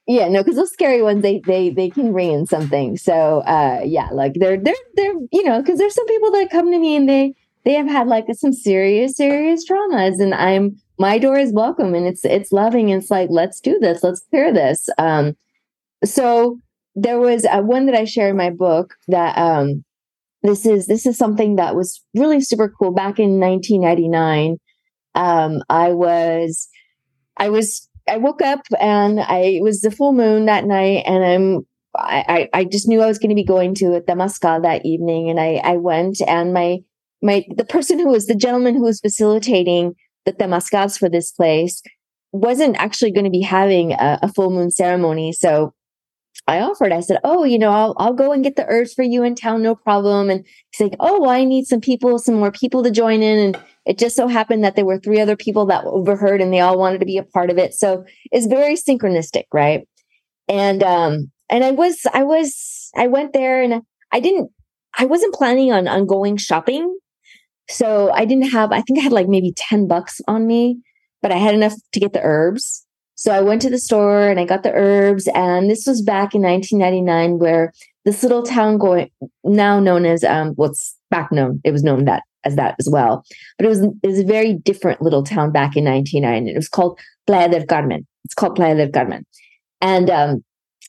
Yeah, no, because those scary ones they they they can ring in something. So uh, yeah, like they're they're they're you know because there's some people that come to me and they they have had like some serious serious traumas, and I'm my door is welcome and it's it's loving. It's like let's do this, let's clear this. Um, so there was uh, one that I share in my book that um, this is this is something that was really super cool back in 1999 um, i was i was i woke up and i it was the full moon that night and i'm i i just knew i was going to be going to temazcal that evening and i i went and my my the person who was the gentleman who was facilitating the temazcals for this place wasn't actually going to be having a, a full moon ceremony so I offered, I said, Oh, you know, I'll, I'll go and get the herbs for you in town, no problem. And he's like, Oh, well, I need some people, some more people to join in. And it just so happened that there were three other people that overheard and they all wanted to be a part of it. So it's very synchronistic, right? And, um, and I was, I was, I went there and I didn't, I wasn't planning on, on going shopping. So I didn't have, I think I had like maybe 10 bucks on me, but I had enough to get the herbs. So I went to the store and I got the herbs. And this was back in 1999, where this little town going now known as um, what's back known. It was known that as that as well. But it was it was a very different little town back in 1999. It was called Playa del Carmen. It's called Playa del Carmen, and um,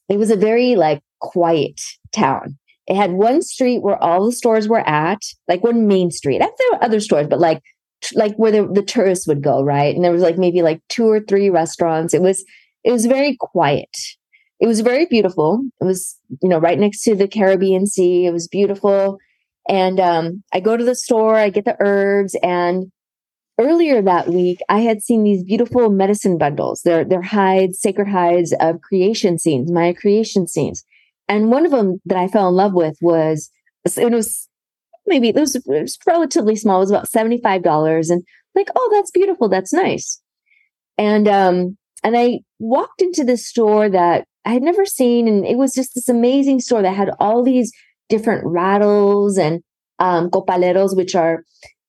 it was a very like quiet town. It had one street where all the stores were at, like one main street. There were other stores, but like like where the, the tourists would go, right? And there was like maybe like two or three restaurants. It was it was very quiet. It was very beautiful. It was, you know, right next to the Caribbean Sea. It was beautiful. And um, I go to the store, I get the herbs, and earlier that week, I had seen these beautiful medicine bundles. They're they're hides, sacred hides of creation scenes, Maya creation scenes. And one of them that I fell in love with was it was maybe it was, it was relatively small. It was about $75 and like, oh, that's beautiful. That's nice. And, um, and I walked into this store that I had never seen. And it was just this amazing store that had all these different rattles and, um, copaleros, which are,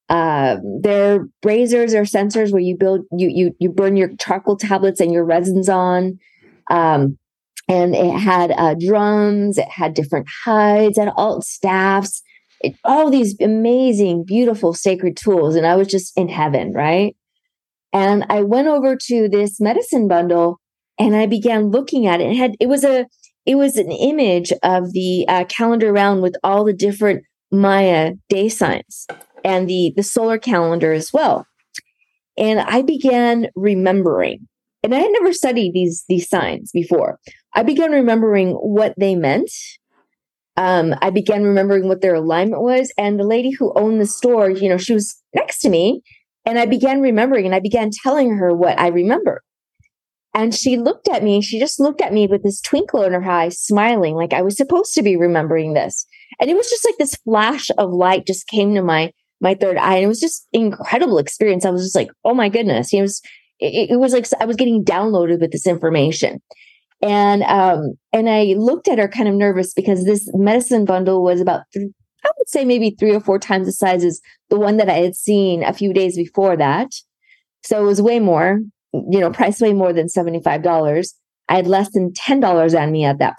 uh, they're brazers or censers where you build, you, you, you burn your charcoal tablets and your resins on. Um, and it had uh, drums, it had different hides, and all staffs, it, all these amazing, beautiful, sacred tools. And I was just in heaven, right? And I went over to this medicine bundle and I began looking at it. It had, it was a, it was an image of the uh, calendar round with all the different Maya day signs and the, the solar calendar as well. And I began remembering, and I had never studied these, these signs before. I began remembering what they meant um, I began remembering what their alignment was. And the lady who owned the store, you know, she was next to me. And I began remembering and I began telling her what I remember. And she looked at me, she just looked at me with this twinkle in her eye, smiling like I was supposed to be remembering this. And it was just like this flash of light just came to my my third eye. And it was just incredible experience. I was just like, oh my goodness. It was it, it was like I was getting downloaded with this information. And um, and I looked at her kind of nervous because this medicine bundle was about I would say maybe three or four times the size as the one that I had seen a few days before that. So it was way more, you know, price way more than $75. I had less than $10 on me at that.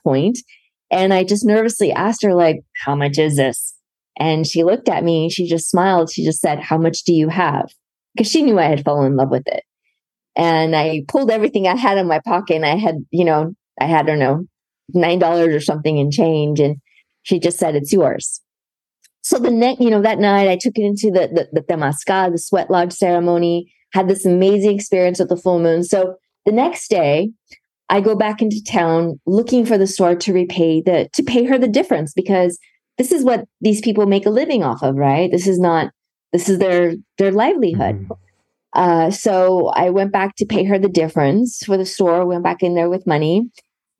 And I just nervously asked her, like, how much is this? And she looked at me, she just smiled. She just said, How much do you have? Because she knew I had fallen in love with it. And I pulled everything I had in my pocket and I had, you know, I had, I don't know, $9 or something in change. And she just said, it's yours. So the next, you know, that night I took it into the, the, the Temazcal, the sweat lodge ceremony, had this amazing experience with the full moon. So the next day I go back into town looking for the store to repay the, to pay her the difference because this is what these people make a living off of, right? This is not, this is their, their livelihood. Mm-hmm. Uh, so I went back to pay her the difference for the store, went back in there with money.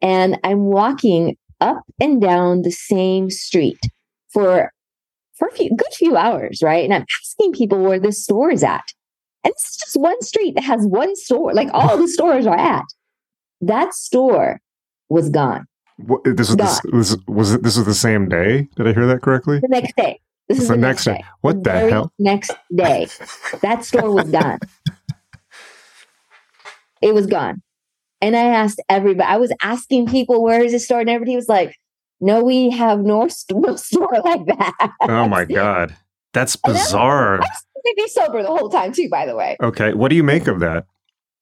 And I'm walking up and down the same street for for a few good few hours, right? And I'm asking people where this store is at. And this is just one street that has one store, like all the stores are at. That store was gone. What, this was gone. this, was it, this was the same day. Did I hear that correctly? The next day. This is the, the next day. day. What the, the hell? Next day, that store was gone. it was gone. And I asked everybody, I was asking people, where is the store? And everybody was like, no, we have no, no store like that. Oh my God. That's bizarre. I was be sober the whole time too, by the way. Okay. What do you make of that?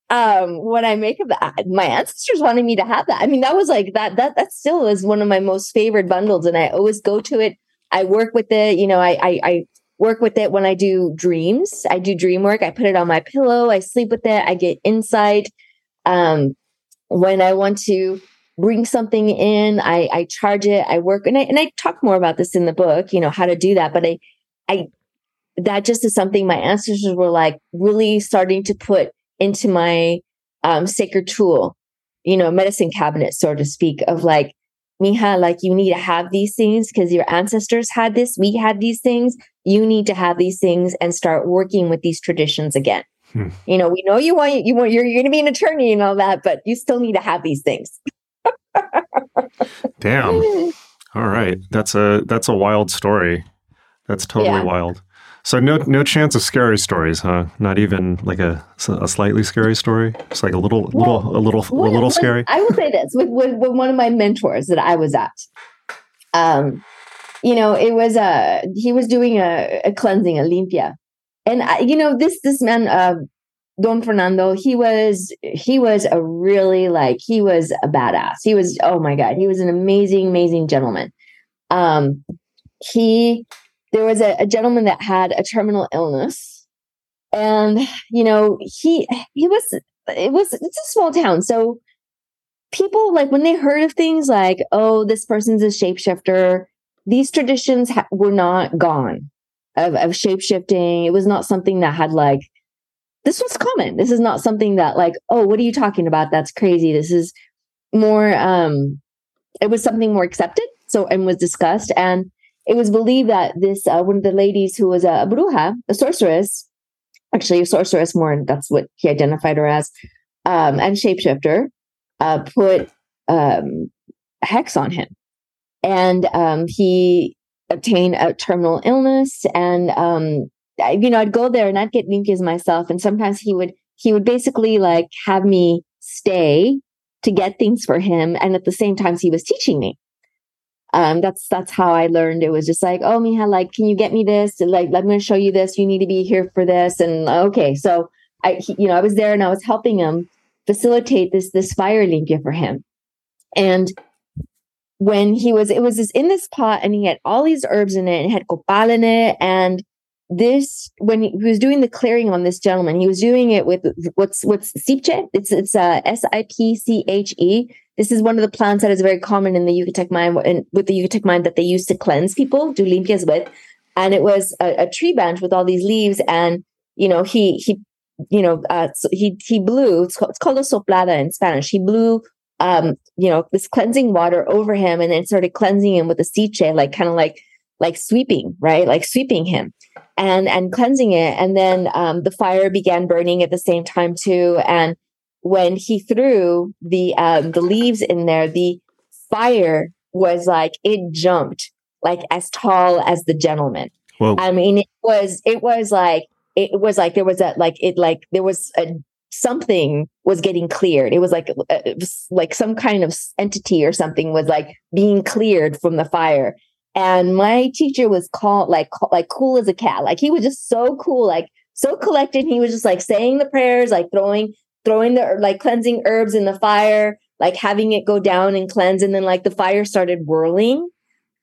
Um, what I make of that, my ancestors wanted me to have that. I mean, that was like that, that, that still is one of my most favorite bundles. And I always go to it. I work with it. You know, I, I, I work with it when I do dreams. I do dream work. I put it on my pillow. I sleep with it. I get insight. Um, when I want to bring something in, I, I charge it. I work and I, and I talk more about this in the book, you know, how to do that. But I, I, that just is something my ancestors were like really starting to put into my um, sacred tool, you know, medicine cabinet, so to speak, of like, Mija, like you need to have these things because your ancestors had this, we had these things. You need to have these things and start working with these traditions again. Hmm. You know, we know you want you want you're, you're going to be an attorney and all that, but you still need to have these things. Damn. All right, that's a that's a wild story. That's totally yeah. wild. So no no chance of scary stories, huh? Not even like a, a slightly scary story. It's like a little well, little a little a little scary. I will say this with, with, with one of my mentors that I was at. Um, you know, it was a he was doing a, a cleansing, a limpia, and I, you know this this man, uh, Don Fernando, he was he was a really like he was a badass. He was oh my god, he was an amazing amazing gentleman. Um, he there was a, a gentleman that had a terminal illness. And you know he he was it was it's a small town. So people like when they heard of things like oh this person's a shapeshifter these traditions ha- were not gone of, of shapeshifting. It was not something that had like this was common. This is not something that like oh what are you talking about? That's crazy. This is more um it was something more accepted so and was discussed. And it was believed that this uh, one of the ladies who was a, bruja, a sorceress, actually a sorceress more, that's what he identified her as, um, and shapeshifter, uh, put um, hex on him, and um, he obtained a terminal illness. And um, I, you know, I'd go there and I'd get limpias myself, and sometimes he would he would basically like have me stay to get things for him, and at the same time he was teaching me um, that's that's how I learned. It was just like, oh, Mija, like, can you get me this? Like, I'm going to show you this. You need to be here for this. And okay, so I, he, you know, I was there and I was helping him facilitate this this fire limpia for him. And when he was, it was this in this pot, and he had all these herbs in it, and had copal in it, and this when he was doing the clearing on this gentleman, he was doing it with what's what's sipche. It's it's uh, S I P C H E. This is one of the plants that is very common in the Yucatec Maya and with the Yucatec Maya that they used to cleanse people, do limpias with. And it was a, a tree branch with all these leaves. And, you know, he, he, you know, uh, so he, he blew, it's called, it's called a soplada in Spanish. He blew, um, you know, this cleansing water over him and then started cleansing him with a sipche, like kind of like, like sweeping, right? Like sweeping him and, and cleansing it. And then, um, the fire began burning at the same time too. And, when he threw the um, the leaves in there, the fire was like it jumped like as tall as the gentleman. Whoa. I mean, it was it was like it was like there was a like it like there was a something was getting cleared. It was like uh, it was like some kind of entity or something was like being cleared from the fire. And my teacher was called like like cool as a cat. Like he was just so cool, like so collected. He was just like saying the prayers, like throwing throwing the like cleansing herbs in the fire, like having it go down and cleanse. And then like the fire started whirling.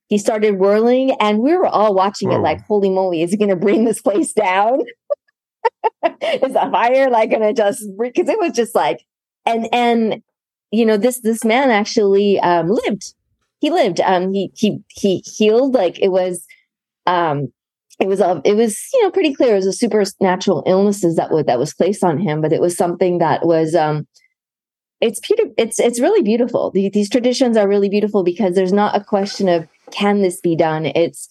He started whirling and we were all watching Whoa. it like, holy moly, is he going to bring this place down? is the fire like going to just, because it was just like, and, and, you know, this, this man actually, um, lived. He lived, um, he, he, he healed. Like it was, um, it was a, it was you know pretty clear it was a supernatural illnesses that was that was placed on him, but it was something that was um it's beautiful. It's it's really beautiful. these traditions are really beautiful because there's not a question of can this be done. It's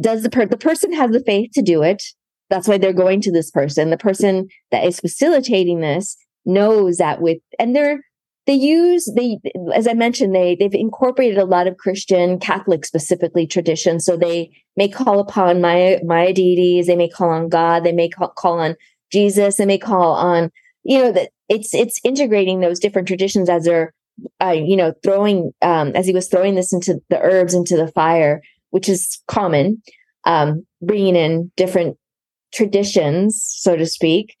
does the per- the person has the faith to do it. That's why they're going to this person. The person that is facilitating this knows that with and they're they use they as i mentioned they they've incorporated a lot of christian catholic specifically traditions. So they may call upon my my deities they may call on god they may call, call on jesus they may call on you know that it's it's integrating those different traditions as they're uh, you know throwing um, as he was throwing this into the herbs into the fire which is common um, bringing in different traditions so to speak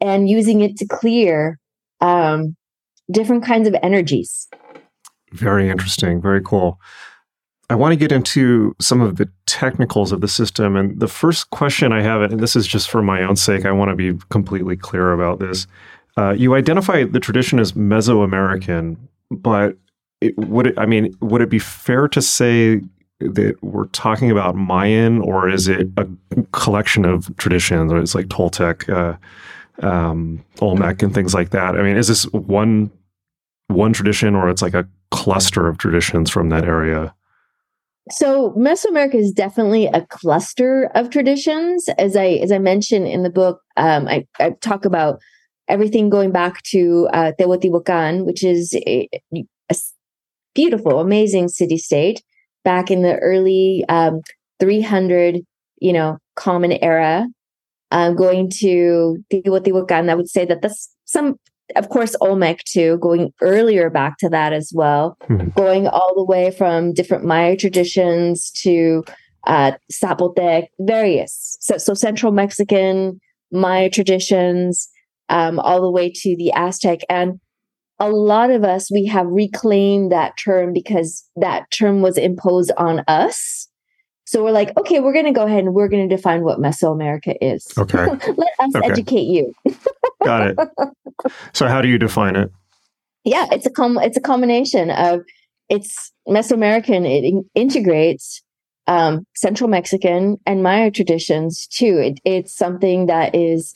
and using it to clear um, different kinds of energies very interesting very cool I want to get into some of the technicals of the system. And the first question I have, and this is just for my own sake, I want to be completely clear about this. Uh, you identify the tradition as Mesoamerican, but it, would it, I mean, would it be fair to say that we're talking about Mayan, or is it a collection of traditions, or it's like Toltec, uh, um, Olmec, and things like that? I mean, is this one one tradition, or it's like a cluster of traditions from that area? So Mesoamerica is definitely a cluster of traditions. As I as I mentioned in the book, um, I, I talk about everything going back to uh, Teotihuacan, which is a, a beautiful, amazing city state back in the early um, 300, you know, common era. Um, going to Teotihuacan, I would say that that's some of course, Olmec too, going earlier back to that as well, mm-hmm. going all the way from different Maya traditions to uh, Zapotec, various. So, so Central Mexican Maya traditions, um, all the way to the Aztec. And a lot of us, we have reclaimed that term because that term was imposed on us. So we're like, okay, we're going to go ahead and we're going to define what Mesoamerica is. Okay. Let us okay. educate you. Got it. So how do you define it? Yeah, it's a com- it's a combination of it's Mesoamerican. It in- integrates um, Central Mexican and Maya traditions too. It, it's something that is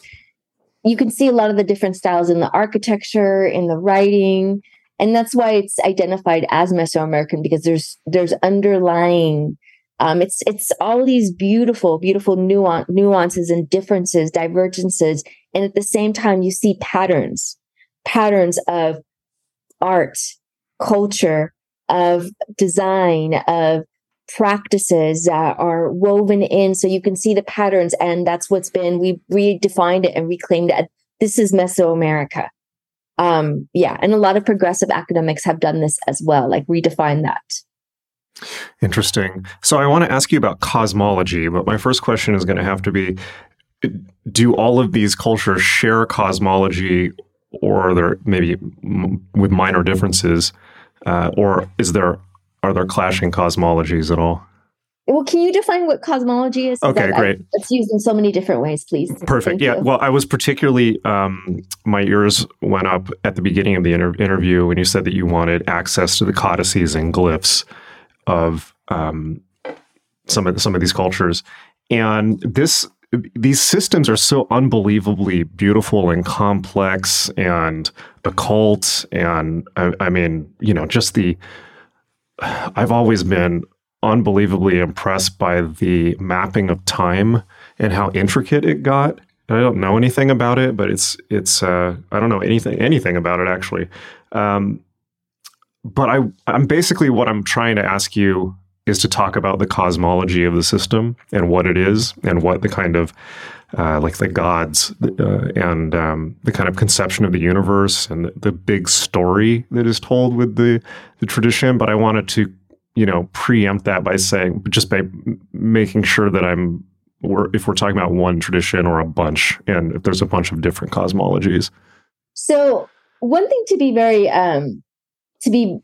you can see a lot of the different styles in the architecture, in the writing, and that's why it's identified as Mesoamerican because there's there's underlying um, it's it's all these beautiful, beautiful nuance, nuances and differences, divergences, and at the same time, you see patterns, patterns of art, culture, of design, of practices that are woven in, so you can see the patterns, and that's what's been we redefined it and reclaimed it. This is Mesoamerica. Um, yeah, and a lot of progressive academics have done this as well, like redefine that. Interesting. So I want to ask you about cosmology, but my first question is going to have to be do all of these cultures share cosmology or are there maybe m- with minor differences uh, or is there are there clashing cosmologies at all? Well, can you define what cosmology is? Okay, great. I, it's used in so many different ways, please. Perfect. Thank yeah. You. Well, I was particularly, um, my ears went up at the beginning of the inter- interview when you said that you wanted access to the codices and glyphs of um, some of some of these cultures, and this these systems are so unbelievably beautiful and complex and occult, and I, I mean, you know, just the. I've always been unbelievably impressed by the mapping of time and how intricate it got. I don't know anything about it, but it's it's uh, I don't know anything anything about it actually. Um, but I, I'm basically what I'm trying to ask you is to talk about the cosmology of the system and what it is and what the kind of uh, like the gods uh, and um, the kind of conception of the universe and the, the, big story that is told with the the tradition. But I wanted to, you know, preempt that by saying just by making sure that I'm or if we're talking about one tradition or a bunch, and if there's a bunch of different cosmologies. So one thing to be very um, to be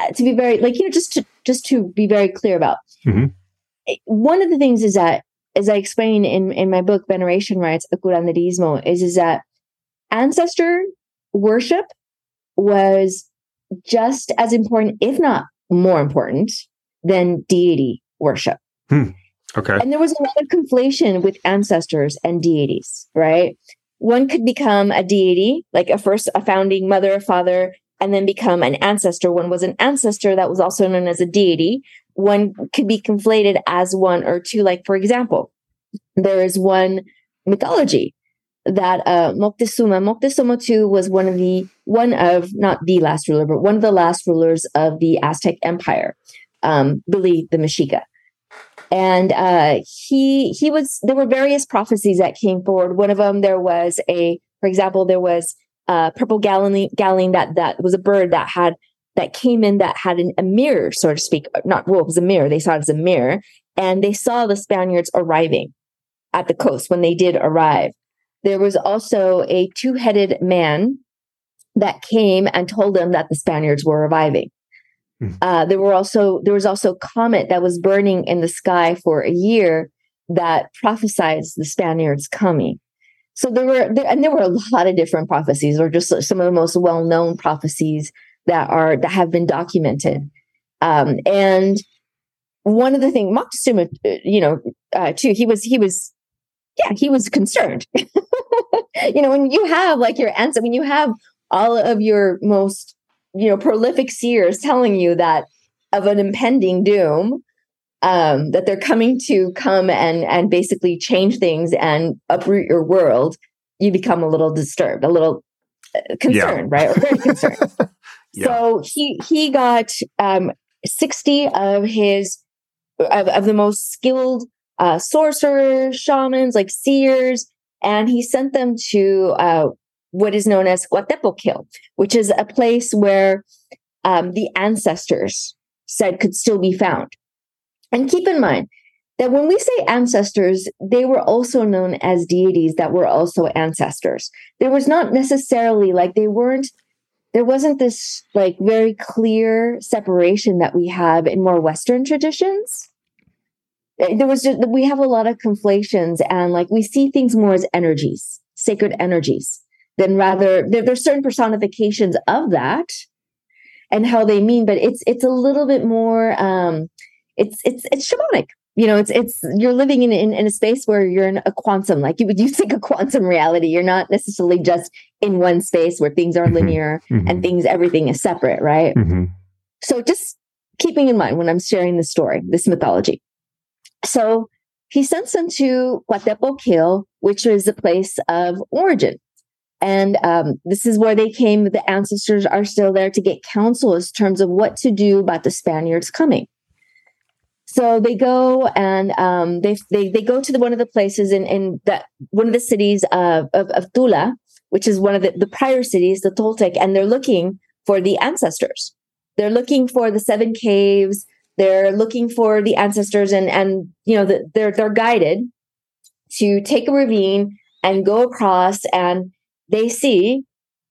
uh, to be very like you know just to just to be very clear about mm-hmm. one of the things is that as i explain in in my book veneration rites a curanderismo is is that ancestor worship was just as important if not more important than deity worship hmm. okay and there was a lot of conflation with ancestors and deities right one could become a deity like a first a founding mother a father and then become an ancestor. One was an ancestor that was also known as a deity. One could be conflated as one or two. Like, for example, there is one mythology that uh, Moctezuma, Moctezuma II was one of the, one of, not the last ruler, but one of the last rulers of the Aztec Empire, um, Billy the Mexica. And uh, he he was there were various prophecies that came forward. One of them there was a, for example, there was uh, purple galleon, galleon that that was a bird that had that came in that had an, a mirror, so to speak. Not well, it was a mirror. They saw it as a mirror, and they saw the Spaniards arriving at the coast when they did arrive. There was also a two-headed man that came and told them that the Spaniards were arriving. Hmm. Uh, there were also there was also a comet that was burning in the sky for a year that prophesied the Spaniards coming. So there were, there, and there were a lot of different prophecies, or just some of the most well-known prophecies that are that have been documented. Um, and one of the things Moctezuma, uh, you know, uh, too, he was he was, yeah, he was concerned. you know, when you have like your answer, when you have all of your most, you know, prolific seers telling you that of an impending doom, um, that they're coming to come and and basically change things and uproot your world, you become a little disturbed, a little uh, concerned, yeah. right, or very concerned. yeah. So he he got um, sixty of his of, of the most skilled uh, sorcerers, shamans, like seers, and he sent them to uh, what is known as Coatepocil, which is a place where um, the ancestors said could still be found. And keep in mind that when we say ancestors, they were also known as deities that were also ancestors. There was not necessarily like they weren't, there wasn't this like very clear separation that we have in more Western traditions. Eh, there was just, we have a lot of conflations and like we see things more as energies, sacred energies, than rather there, there's certain personifications of that and how they mean, but it's it's a little bit more um it's it's it's shamanic you know it's it's you're living in, in, in a space where you're in a quantum like you would you think a quantum reality you're not necessarily just in one space where things are mm-hmm. linear mm-hmm. and things everything is separate right mm-hmm. so just keeping in mind when i'm sharing this story this mythology so he sends them to Coatepocil, which is the place of origin and um, this is where they came the ancestors are still there to get counsel in terms of what to do about the spaniards coming so they go and um, they, they they go to the, one of the places in in that one of the cities of, of, of Tula, which is one of the, the prior cities, the Toltec, and they're looking for the ancestors. They're looking for the seven caves. They're looking for the ancestors, and and you know the, they're they're guided to take a ravine and go across, and they see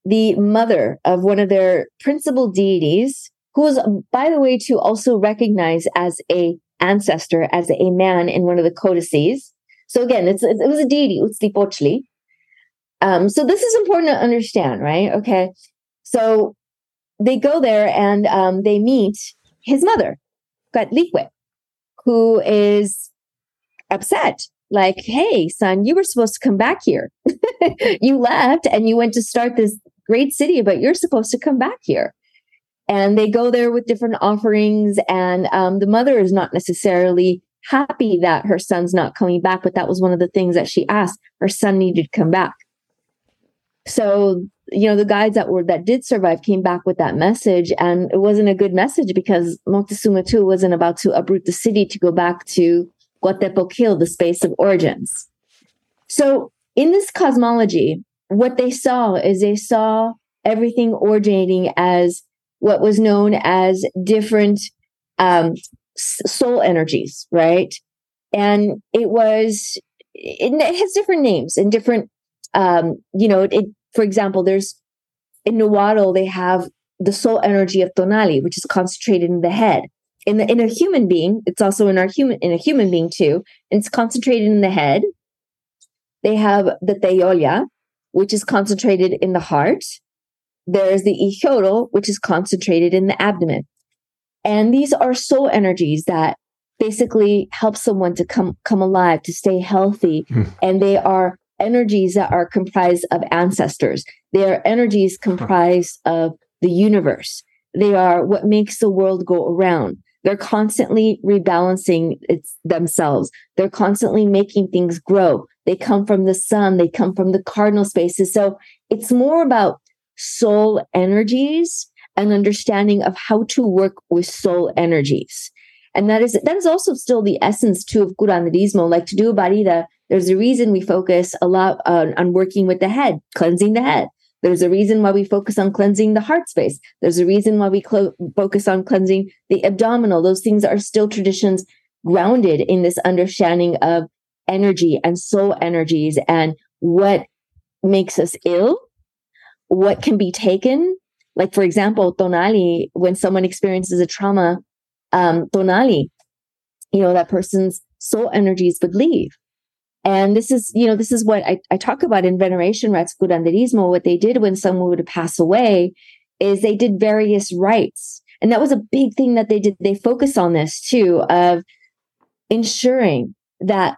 the mother of one of their principal deities, who is, by the way, to also recognize as a ancestor as a man in one of the codices. So again, it's, it was a deity, Huitzilopochtli. Um, so this is important to understand, right? Okay. So they go there and um, they meet his mother, Coatlicue, who is upset. Like, hey, son, you were supposed to come back here. you left and you went to start this great city, but you're supposed to come back here and they go there with different offerings. And um, the mother is not necessarily happy that her son's not coming back but that was one of the things that she asked. Her son needed to come back. So you know the guides that were that did survive came back with that message. And it wasn't a good message because Moctezuma II wasn't about to uproot the city to go back to Coatepocil, the space of origins. So in this cosmology what they saw is they saw everything originating as what was known as different um, soul energies, right? And it was, it, has different names and different, um, you know, it, for example, there's in Nahuatl, they have the soul energy of Tonali, which is concentrated in the head. In the, in a human being, it's also in our human, in a human being too, and it's concentrated in the head. They have the Teyolia, which is concentrated in the heart. There's the Ihiyotl, which is concentrated in the abdomen. And these are soul energies that basically help someone to come come alive, to stay healthy. Mm. And they are energies that are comprised of ancestors. They are energies comprised of the universe. They are what makes the world go around. They're constantly rebalancing its, themselves. They're constantly making things grow. They come from the sun. They come from the cardinal spaces. So it's more about soul energies and understanding of how to work with soul energies. And that is that is also still the essence too of curanderismo. Like to do a barrida, there's a reason we focus a lot on, on working with the head, cleansing the head. There's a reason why we focus on cleansing the heart space. There's a reason why we clo- focus on cleansing the abdominal. Those things are still traditions grounded in this understanding of energy and soul energies and what makes us ill, what can be taken. Like, for example, tonali, when someone experiences a trauma, um, tonali, you know, that person's soul energies would leave. And this is, you know, this is what I, I talk about in veneration rites, curanderismo. What they did when someone would pass away is they did various rites. And that was a big thing that they did. They focus on this too, of ensuring that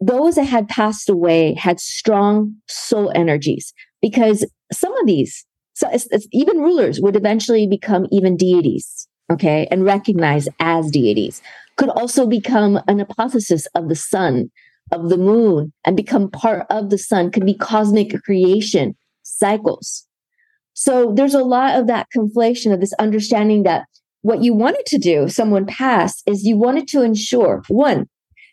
those that had passed away had strong soul energies because some of these, so it's, it's, even rulers would eventually become even deities, okay, and recognized as deities, could also become an hypostasis of the sun, of the moon, and become part of the sun, could be cosmic creation cycles. So there's a lot of that conflation of this understanding that what you wanted to do, someone passed, is you wanted to ensure one,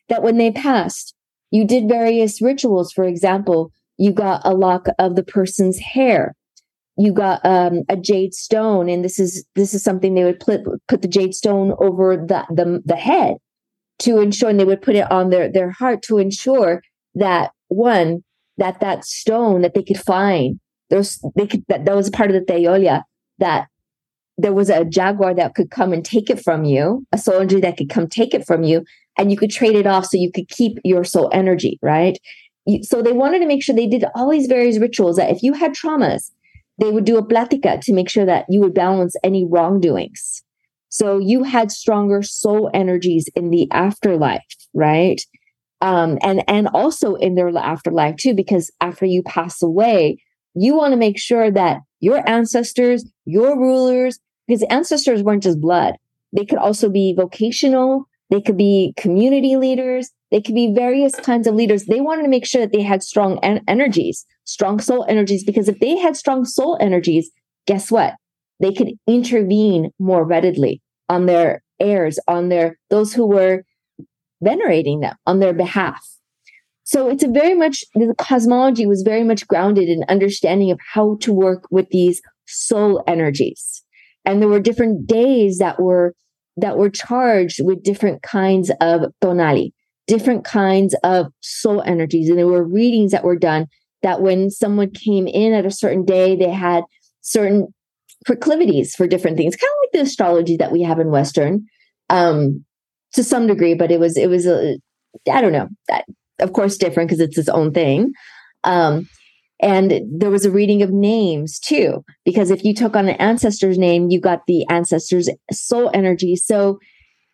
that when they passed, you did various rituals. For example, you got a lock of the person's hair. You got um, a jade stone, and this is this is something they would put put the jade stone over the the, the head to ensure, and they would put it on their their heart to ensure that one that that stone that they could find there's they could that, that was part of the Teyolia that there was a jaguar that could come and take it from you, a soul energy that could come take it from you, and you could trade it off so you could keep your soul energy, right? So they wanted to make sure they did all these various rituals that if you had traumas, they would do a platica to make sure that you would balance any wrongdoings. So you had stronger soul energies in the afterlife, right? Um, and and also in their afterlife too, because after you pass away, you want to make sure that your ancestors, your rulers, because ancestors weren't just blood. They could also be vocational. They could be community leaders. They could be various kinds of leaders. They wanted to make sure that they had strong en- energies, strong soul energies, because if they had strong soul energies, guess what? They could intervene more readily on their heirs, on their, those who were venerating them on their behalf. So it's a very much, the cosmology was very much grounded in understanding of how to work with these soul energies. And there were different days that were that were charged with different kinds of tonali, different kinds of soul energies. And there were readings that were done that when someone came in at a certain day, they had certain proclivities for different things, kind of like the astrology that we have in Western, um, to some degree, but it was, it was a, I don't know, that of course different because it's its own thing. Um, and there was a reading of names too, because if you took on an ancestor's name, you got the ancestor's soul energy. So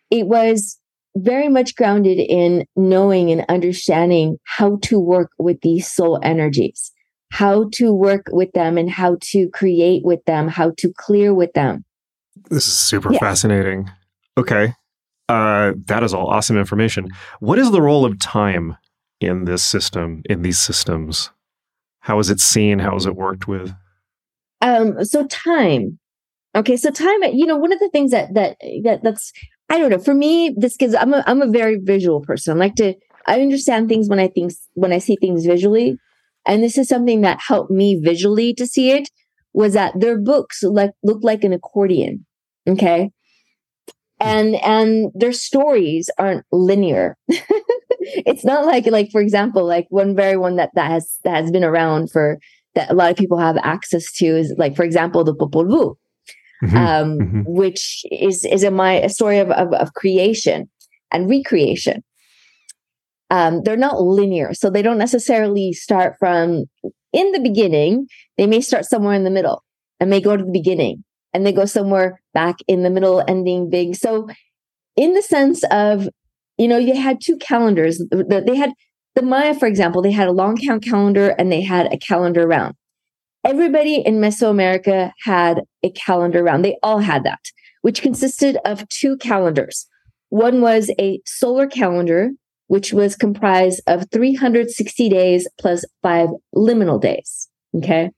it was very much grounded in knowing and understanding how to work with these soul energies, how to work with them and how to create with them, how to clear with them. This is super yeah. fascinating. Okay. Uh, that is all awesome information. What is the role of time in this system, in these systems? How is it seen? How is it worked with? Um, so time. Okay, so time. You know, one of the things that that that that's I don't know. For me, this gives. I'm a I'm a very visual person. I like to. I understand things when I think when I see things visually, and this is something that helped me visually to see it. Was that their books like look like an accordion? Okay, and and their stories aren't linear. it's not like like for example like one very one that that has that has been around for that a lot of people have access to is like for example the Popol Vuh, mm-hmm. Um, mm-hmm. which is is a my a story of, of, of creation and recreation. Um, they're not linear, so they don't necessarily start from in the beginning. They may start somewhere in the middle and may go to the beginning and they go somewhere back in the middle, ending big. So, in the sense of you know, you had two calendars. They had the Maya, for example, they had a long count calendar and they had a calendar round. Everybody in Mesoamerica had a calendar round. They all had that, which consisted of two calendars. One was a solar calendar, which was comprised of 360 days plus five liminal days. Okay.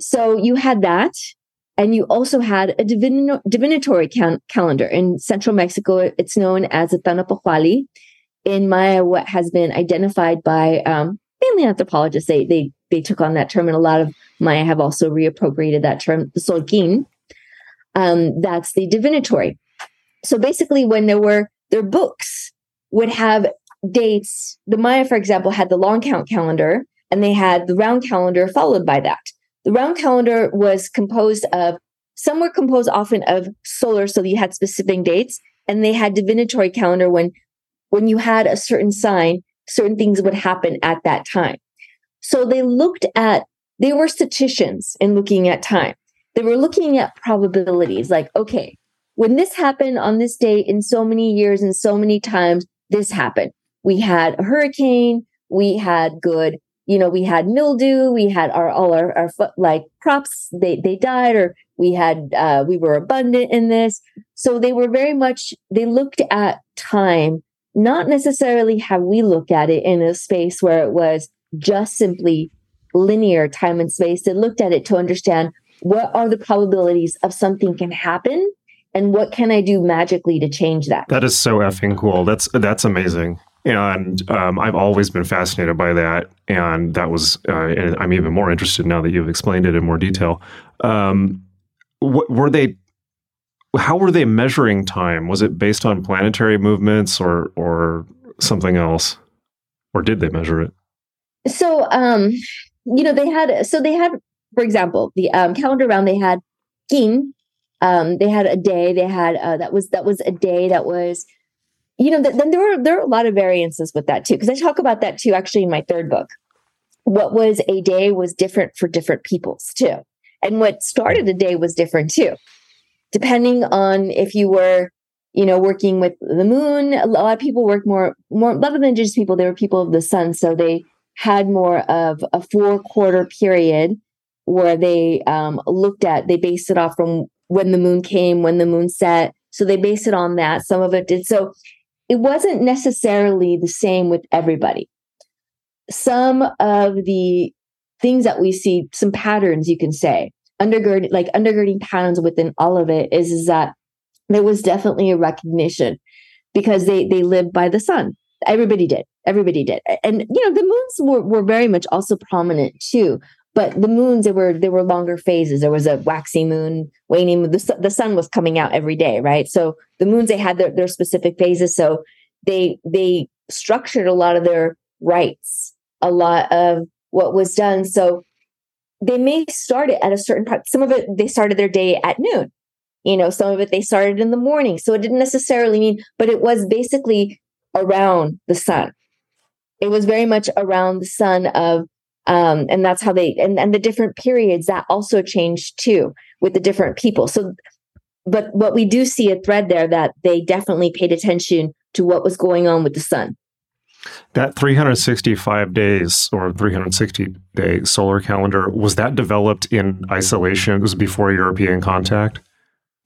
So you had that. And you also had a divin- divinatory cal- calendar in central Mexico. It's known as the Tonalpohualli. In Maya, what has been identified by um, mainly anthropologists, they, they they took on that term, and a lot of Maya have also reappropriated that term, the Tzolkin. Um, that's the divinatory. So basically, when there were their books would have dates. The Maya, for example, had the long count calendar, and they had the round calendar followed by that. The round calendar was composed of some were composed often of solar, so you had specific dates, and they had divinatory calendar when when you had a certain sign, certain things would happen at that time. So they looked at they were statisticians in looking at time. They were looking at probabilities, like okay, when this happened on this date in so many years and so many times, this happened. We had a hurricane, we had good you know, we had mildew, we had our all our, our like crops, they they died, or we had uh, we were abundant in this. So they were very much they looked at time, not necessarily how we look at it in a space where it was just simply linear time and space. They looked at it to understand what are the probabilities of something can happen and what can I do magically to change that. That is so effing cool. That's that's amazing. And um, I've always been fascinated by that. And that was, uh, and I'm even more interested now that you've explained it in more detail. Um, what, were they, how were they measuring time? Was it based on planetary movements or, or something else? Or did they measure it? So, um, you know, they had, so they had, for example, the um, calendar round, they had kin, um, they had a day, they had, uh, that was, that was a day that was you know, then there were there are a lot of variances with that too, because I talk about that too, actually, in my third book. What was a day was different for different peoples too, and what started a day was different too, depending on if you were, you know, working with the moon. A lot of people work more more. A lot of the indigenous people, they were people of the sun, so they had more of a four quarter period where they um, looked at. They based it off from when the moon came, when the moon set. So they based it on that. Some of it did so it wasn't necessarily the same with everybody. Some of the things that we see, some patterns you can say, undergird like undergirding patterns within all of it is, is that there was definitely a recognition because they they lived by the sun. Everybody did. Everybody did. And you know, the moons were, were very much also prominent too but the moons there were there were longer phases. There was a waxing moon waning moon the, the sun was coming out every day right? So the moons they had their, their specific phases. So they they structured a lot of their rites a lot of what was done. So they may start it at a certain part some of it they started their day at noon. You know some of it they started in the morning. So it didn't necessarily mean but it was basically around the sun it was very much around the sun of um, and that's how they and, and the different periods that also changed too with the different people. So but what we do see a thread there that they definitely paid attention to what was going on with the sun. That 365 days or 360 day solar calendar was that developed in isolation? It was before european contact?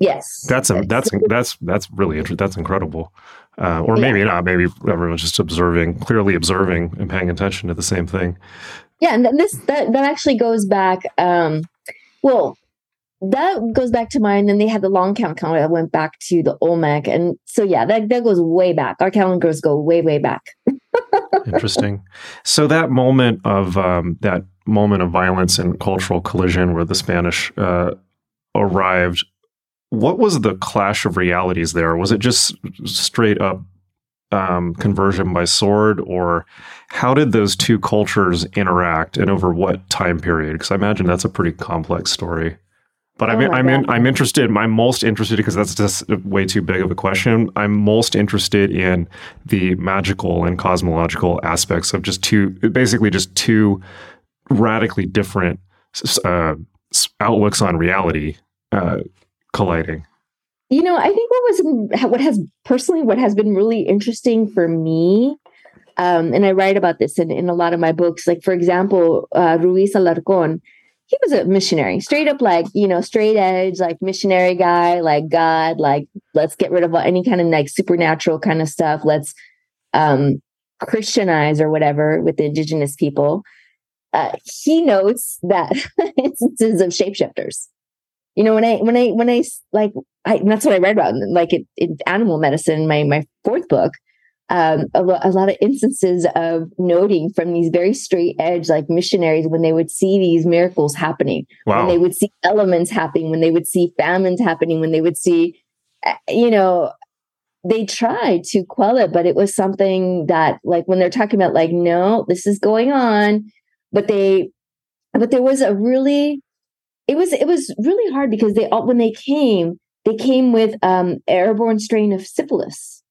Yes. That's a, that's that's that's really interesting that's incredible uh, or maybe yeah. not maybe everyone's just observing clearly observing and paying attention to the same thing yeah, and this that that actually goes back. Um, well, that goes back to mine. Then they had the long count calendar that went back to the Olmec, and so yeah, that that goes way back. Our calendars go way way back. Interesting. So that moment of um, that moment of violence and cultural collision where the Spanish uh, arrived, what was the clash of realities there? Was it just straight up um, conversion by sword, or how did those two cultures interact, and over what time period? Because I imagine that's a pretty complex story. But I'm oh I'm in, I'm interested. I'm most interested because that's just way too big of a question. I'm most interested in the magical and cosmological aspects of just two, basically just two radically different uh, outlooks on reality uh, colliding. You know, I think what was what has personally what has been really interesting for me, um, and I write about this in, in a lot of my books. Like for example, uh, Ruiz Alarcon, he was a missionary, straight up like you know, straight edge, like missionary guy, like God, like let's get rid of any kind of like supernatural kind of stuff. Let's um, Christianize or whatever with the indigenous people. Uh, he notes that instances of shapeshifters you know when i when i when i like I, that's what i read about like it, in animal medicine my my fourth book um, a, lo- a, lot of instances of noting from these very straight edge like missionaries when they would see these miracles happening wow. when they would see elements happening when they would see famines happening when they would see eh, you know they tried to quell it but it was something that like when they're talking about like no this is going on but they but there was a really it was it was really hard because they all when they came they came with um airborne strain of syphilis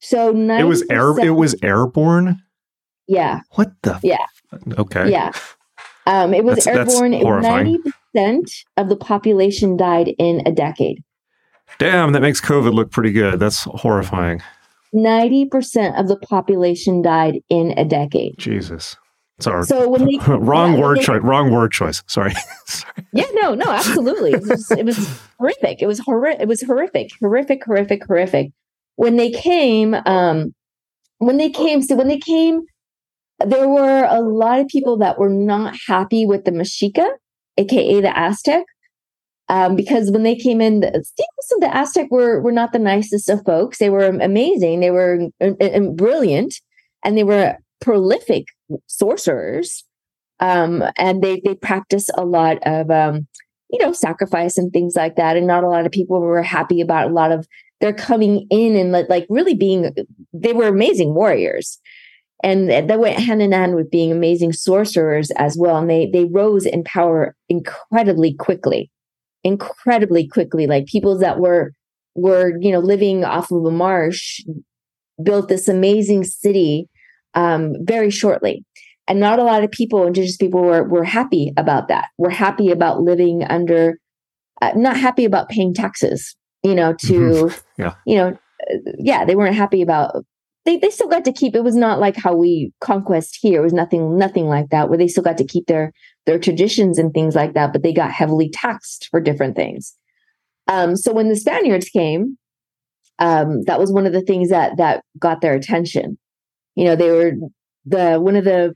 so it was air. It was airborne. Yeah. What the? Yeah. Okay. Yeah. Um, it was that's, airborne. Ninety percent of the population died in a decade. Damn, that makes COVID look pretty good. That's horrifying. Ninety percent of the population died in a decade. Jesus. Sorry. So when they wrong yeah, word they, choice. Wrong word choice. Sorry. Sorry. Yeah. No. No. Absolutely. It was, it was horrific. It was horrific. It was horrific. Horrific. Horrific. Horrific when they came, um, when they came, so when they came, there were a lot of people that were not happy with the Mexica, aka the Aztec, um, because when they came in, the, the Aztec were were not the nicest of folks. They were amazing, they were uh, brilliant, and they were prolific sorcerers. Um, and they they practice a lot of um, you know sacrifice and things like that. And not a lot of people were happy about a lot of they're coming in and like really being they were amazing warriors and that went hand in hand with being amazing sorcerers as well and they they rose in power incredibly quickly incredibly quickly like people that were were you know living off of a marsh built this amazing city um, very shortly and not a lot of people indigenous people were were happy about that were happy about living under uh, not happy about paying taxes you know, to, mm-hmm. yeah. you know, yeah, they weren't happy about, they, they still got to keep, it was not like how we conquest here. It was nothing, nothing like that, where they still got to keep their, their traditions and things like that, but they got heavily taxed for different things. Um, so when the Spaniards came, um, that was one of the things that, that got their attention. You know, they were the, one of the,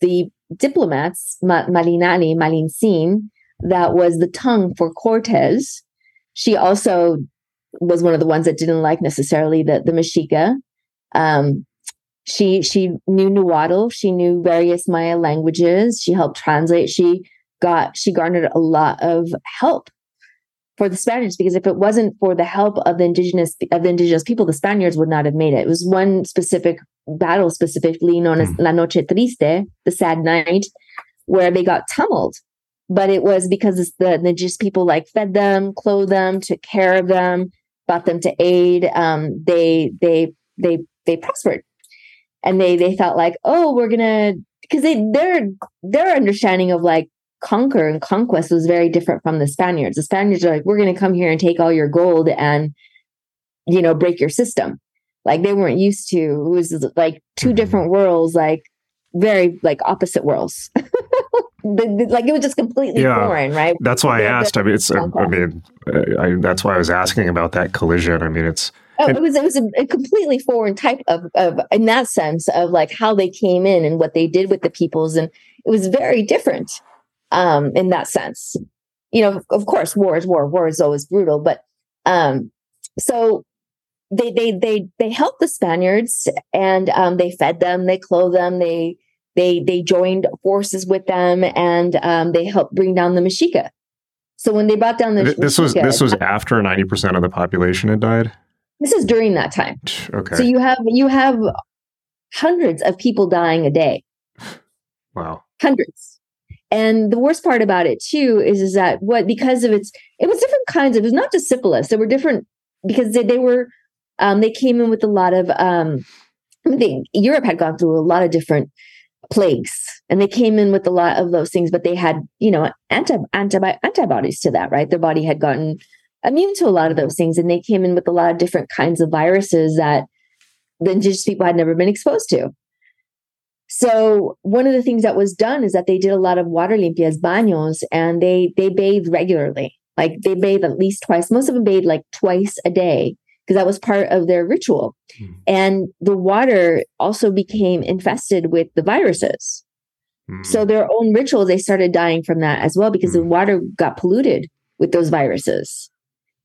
the diplomats, Malinalli Malintzin, that was the tongue for Cortez, she also was one of the ones that didn't like necessarily the the Mexica. Um, she she knew Nahuatl. She knew various Maya languages. She helped translate. She got she garnered a lot of help for the Spaniards because if it wasn't for the help of the indigenous of the indigenous people, the Spaniards would not have made it. It was one specific battle, specifically known as hmm. La Noche Triste, the Sad Night, where they got tumbled but it was because the, the just people like fed them, clothed them, took care of them, brought them to aid. Um, they they they they prospered, and they they felt like, oh, we're gonna because they their their understanding of like conquer and conquest was very different from the Spaniards. The Spaniards are like, we're gonna come here and take all your gold and you know break your system. Like they weren't used to. It was like two mm-hmm. different worlds, like very like opposite worlds. like it was just completely yeah, foreign, right? That's why I asked. I mean, it's. I mean, I, that's why I was asking about that collision. I mean, it's. Oh, it was it was a, a, completely foreign type of of in that sense of like how they came in and what they did with the peoples, and it was very different um, in that sense. You know, of course, war is war. War is always brutal, but um, so they they they they helped the Spaniards and um, they fed them, they clothed them, they they they joined forces with them and um, they helped bring down the Mexica. So when they brought down the this Mexica, was this was after ninety percent of the population had died. This is during that time. Okay. So you have you have hundreds of people dying a day. Wow. Hundreds. And the worst part about it too is is that what because of its it was different kinds of it was not just syphilis. There were different because they, they were um, they came in with a lot of um, i they, Europe had gone through a lot of different plagues and they came in with a lot of those things but they had you know anti, anti- antibodies to that right their body had gotten immune to a lot of those things and they came in with a lot of different kinds of viruses that the indigenous people had never been exposed to so one of the things that was done is that they did a lot of water limpias baños and they they bathed regularly like they bathed at least twice most of them bathed like twice a day because that was part of their ritual. Mm. And the water also became infested with the viruses. Mm. So their own rituals, they started dying from that as well because mm. the water got polluted with those viruses.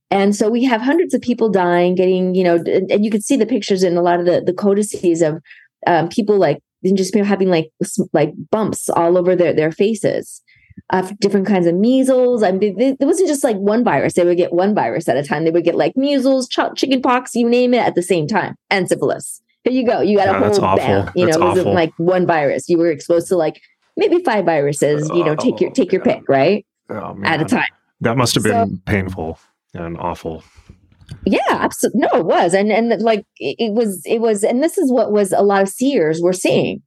And so we have hundreds of people dying, getting, you know, and you can see the pictures in a lot of the, the codices of um, people like just having like like bumps all over their, their faces uh, different kinds of measles. I mean, it wasn't just like one virus. They would get one virus at a time. They would get like measles, ch- chicken pox, you name it, at the same time, and syphilis. Here you go. You got a whole bam. You that's know, it wasn't like one virus. You were exposed to like maybe five viruses. You know, take your take your pick, right? Oh, at a time. That must have been so, painful and awful. Yeah, absolutely. No, it was, and and like it was, it was, and this is what was a lot of seers were seeing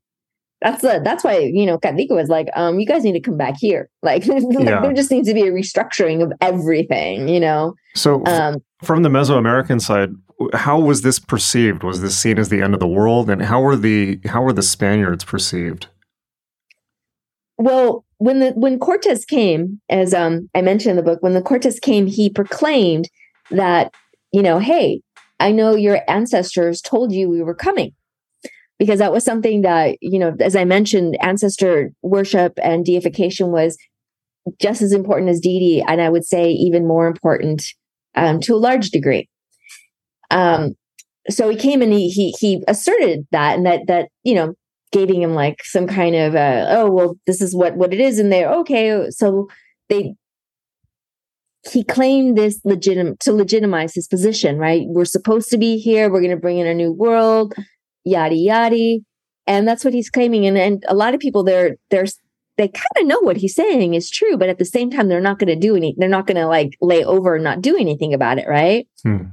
that's the that's why you know Kadika was like, um, you guys need to come back here. Like, like yeah. there just needs to be a restructuring of everything, you know. So um, from the Mesoamerican side, how was this perceived? Was this seen as the end of the world, and how were the how were the Spaniards perceived? Well, when the when Cortez came, as um I mentioned in the book, when the Cortez came, he proclaimed that you know, hey, I know your ancestors told you we were coming. Because that was something that you know as i mentioned ancestor worship and deification was just as important as deity and i would say even more important um, to a large degree. Um, so he came and he, he he asserted that and that that you know giving him like some kind of uh, oh well this is what what it is and they're okay so they he claimed this legitim to legitimize his position right we're supposed to be here we're going to bring in a new world yada yada. And that's what he's claiming. And and a lot of people they're they're they kind of know what he's saying is true, but at the same time, they're not going to do any. They're not going to like lay over and not do anything about it, right? Hmm.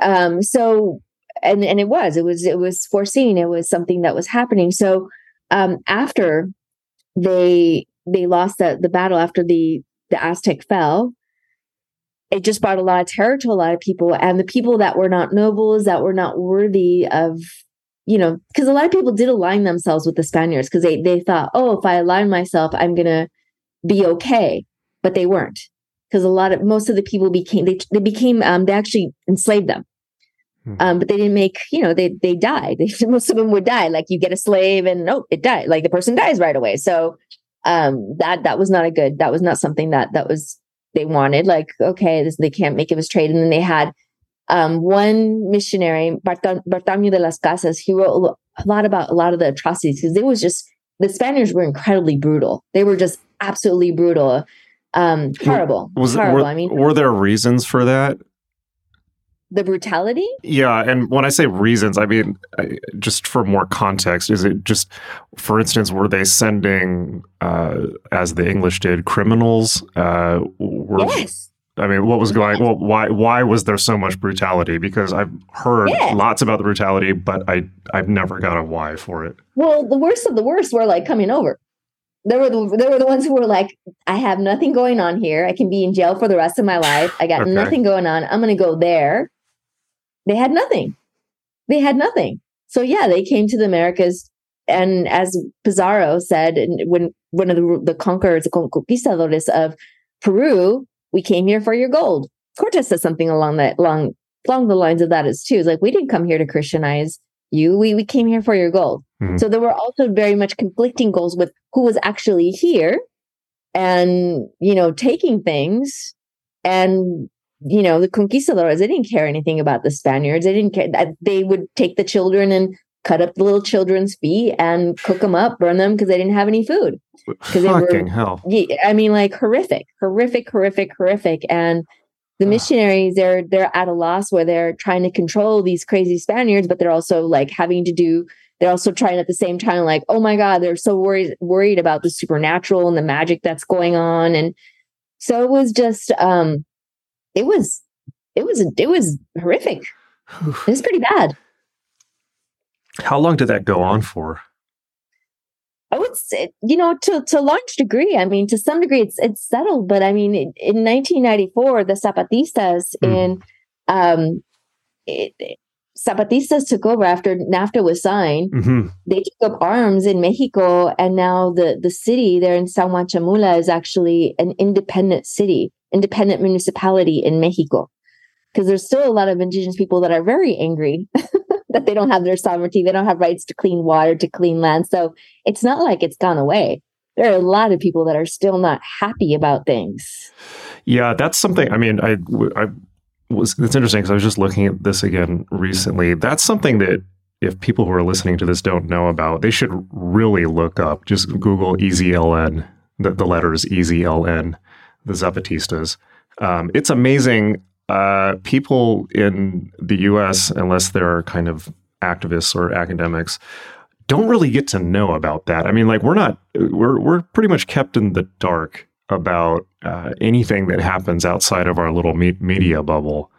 Um. So, and and it was, it was, it was foreseen. It was something that was happening. So, um, after they they lost the the battle after the the Aztec fell, it just brought a lot of terror to a lot of people, and the people that were not nobles, that were not worthy of you know, because a lot of people did align themselves with the Spaniards because they they thought, oh, if I align myself, I'm gonna be okay, but they weren't because a lot of most of the people became they they became um they actually enslaved them. Hmm. Um, but they didn't make, you know, they they died. They, most of them would die. Like you get a slave and no, it died. Like the person dies right away. So um that that was not a good that was not something that that was they wanted. Like, okay, this they can't make it was trade. And then they had um, one missionary, Bartholomew de las Casas, he wrote a lot about a lot of the atrocities because it was just the Spaniards were incredibly brutal. They were just absolutely brutal, um, horrible. Was horrible. Were, I mean, were there reasons for that? The brutality? Yeah, and when I say reasons, I mean just for more context. Is it just, for instance, were they sending, uh, as the English did, criminals? Uh, were, yes I mean, what was going? Well, why why was there so much brutality? Because I've heard yeah. lots about the brutality, but I I've never got a why for it. Well, the worst of the worst were like coming over. There were the there were the ones who were like, I have nothing going on here. I can be in jail for the rest of my life. I got okay. nothing going on. I'm going to go there. They had nothing. They had nothing. So yeah, they came to the Americas, and as Pizarro said, when one of the the conquerors, the conquistadores of Peru we came here for your gold. Cortez says something along that along along the lines of that is too. It's like we didn't come here to Christianize you. We we came here for your gold. Mm-hmm. So there were also very much conflicting goals with who was actually here and you know taking things and you know the conquistadores they didn't care anything about the spaniards they didn't care that they would take the children and cut up the little children's feet and cook them up, burn them because they didn't have any food. Because they were, hell. I mean, like horrific, horrific, horrific, horrific. And the missionaries, they're they're at a loss where they're trying to control these crazy Spaniards, but they're also like having to do. They're also trying at the same time, like, oh my God, they're so worried worried about the supernatural and the magic that's going on, and so it was just, um, it was, it was, it was horrific. it was pretty bad. How long did that go on for? I would say, you know, to to large degree. I mean, to some degree, it's it's settled. But I mean, in, in 1994, the Zapatistas mm. in um, it, Zapatistas took over after NAFTA was signed. Mm-hmm. They took up arms in Mexico, and now the the city there in San Juan Chamula is actually an independent city, independent municipality in Mexico. Because there's still a lot of indigenous people that are very angry that they don't have their sovereignty, they don't have rights to clean water, to clean land. So it's not like it's gone away. There are a lot of people that are still not happy about things. Yeah, that's something. I mean, I, I was it's interesting because I was just looking at this again recently. That's something that if people who are listening to this don't know about, they should really look up. Just Google EZLN, the, the letters EZLN, the Zapatistas. Um, it's amazing. Uh, people in the U.S., unless they're kind of activists or academics, don't really get to know about that. I mean, like we're not we're we're pretty much kept in the dark about uh, anything that happens outside of our little me- media bubble.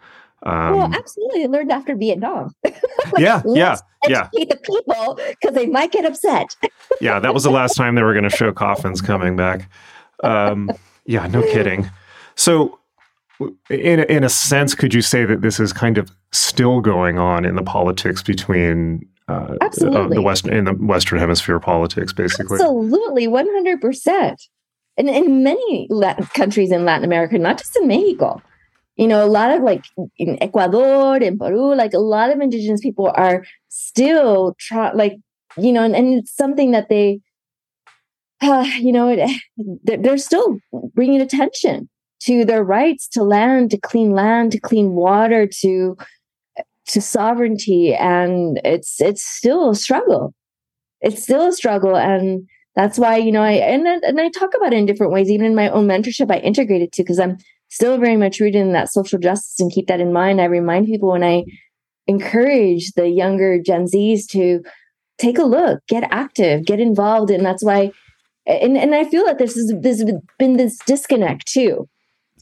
Um, well, absolutely. I learned after Vietnam. like, yeah, yeah, yeah. Educate the people because they might get upset. yeah, that was the last time they were going to show coffins coming back. Um, yeah, no kidding. So, in in a sense, could you say that this is kind of still going on in the politics between uh, Absolutely. the western in the Western Hemisphere politics, basically? Absolutely, one hundred percent and in many Latin countries in Latin America, not just in Mexico. You know, a lot of like in Ecuador, in Peru, like a lot of indigenous people are still try like, you know, and, and it's something that they, uh, you know, it, they're, still bringing attention to their rights to land, to clean land, to clean water, to to sovereignty, and it's it's still a struggle. It's still a struggle, and that's why you know i and, and i talk about it in different ways. Even in my own mentorship i integrate it too because i'm still very much rooted in that social justice and keep that in mind. I remind people when i encourage the younger gen z's to take a look get active get involved. And that's why and, and i feel that this is there's been this disconnect too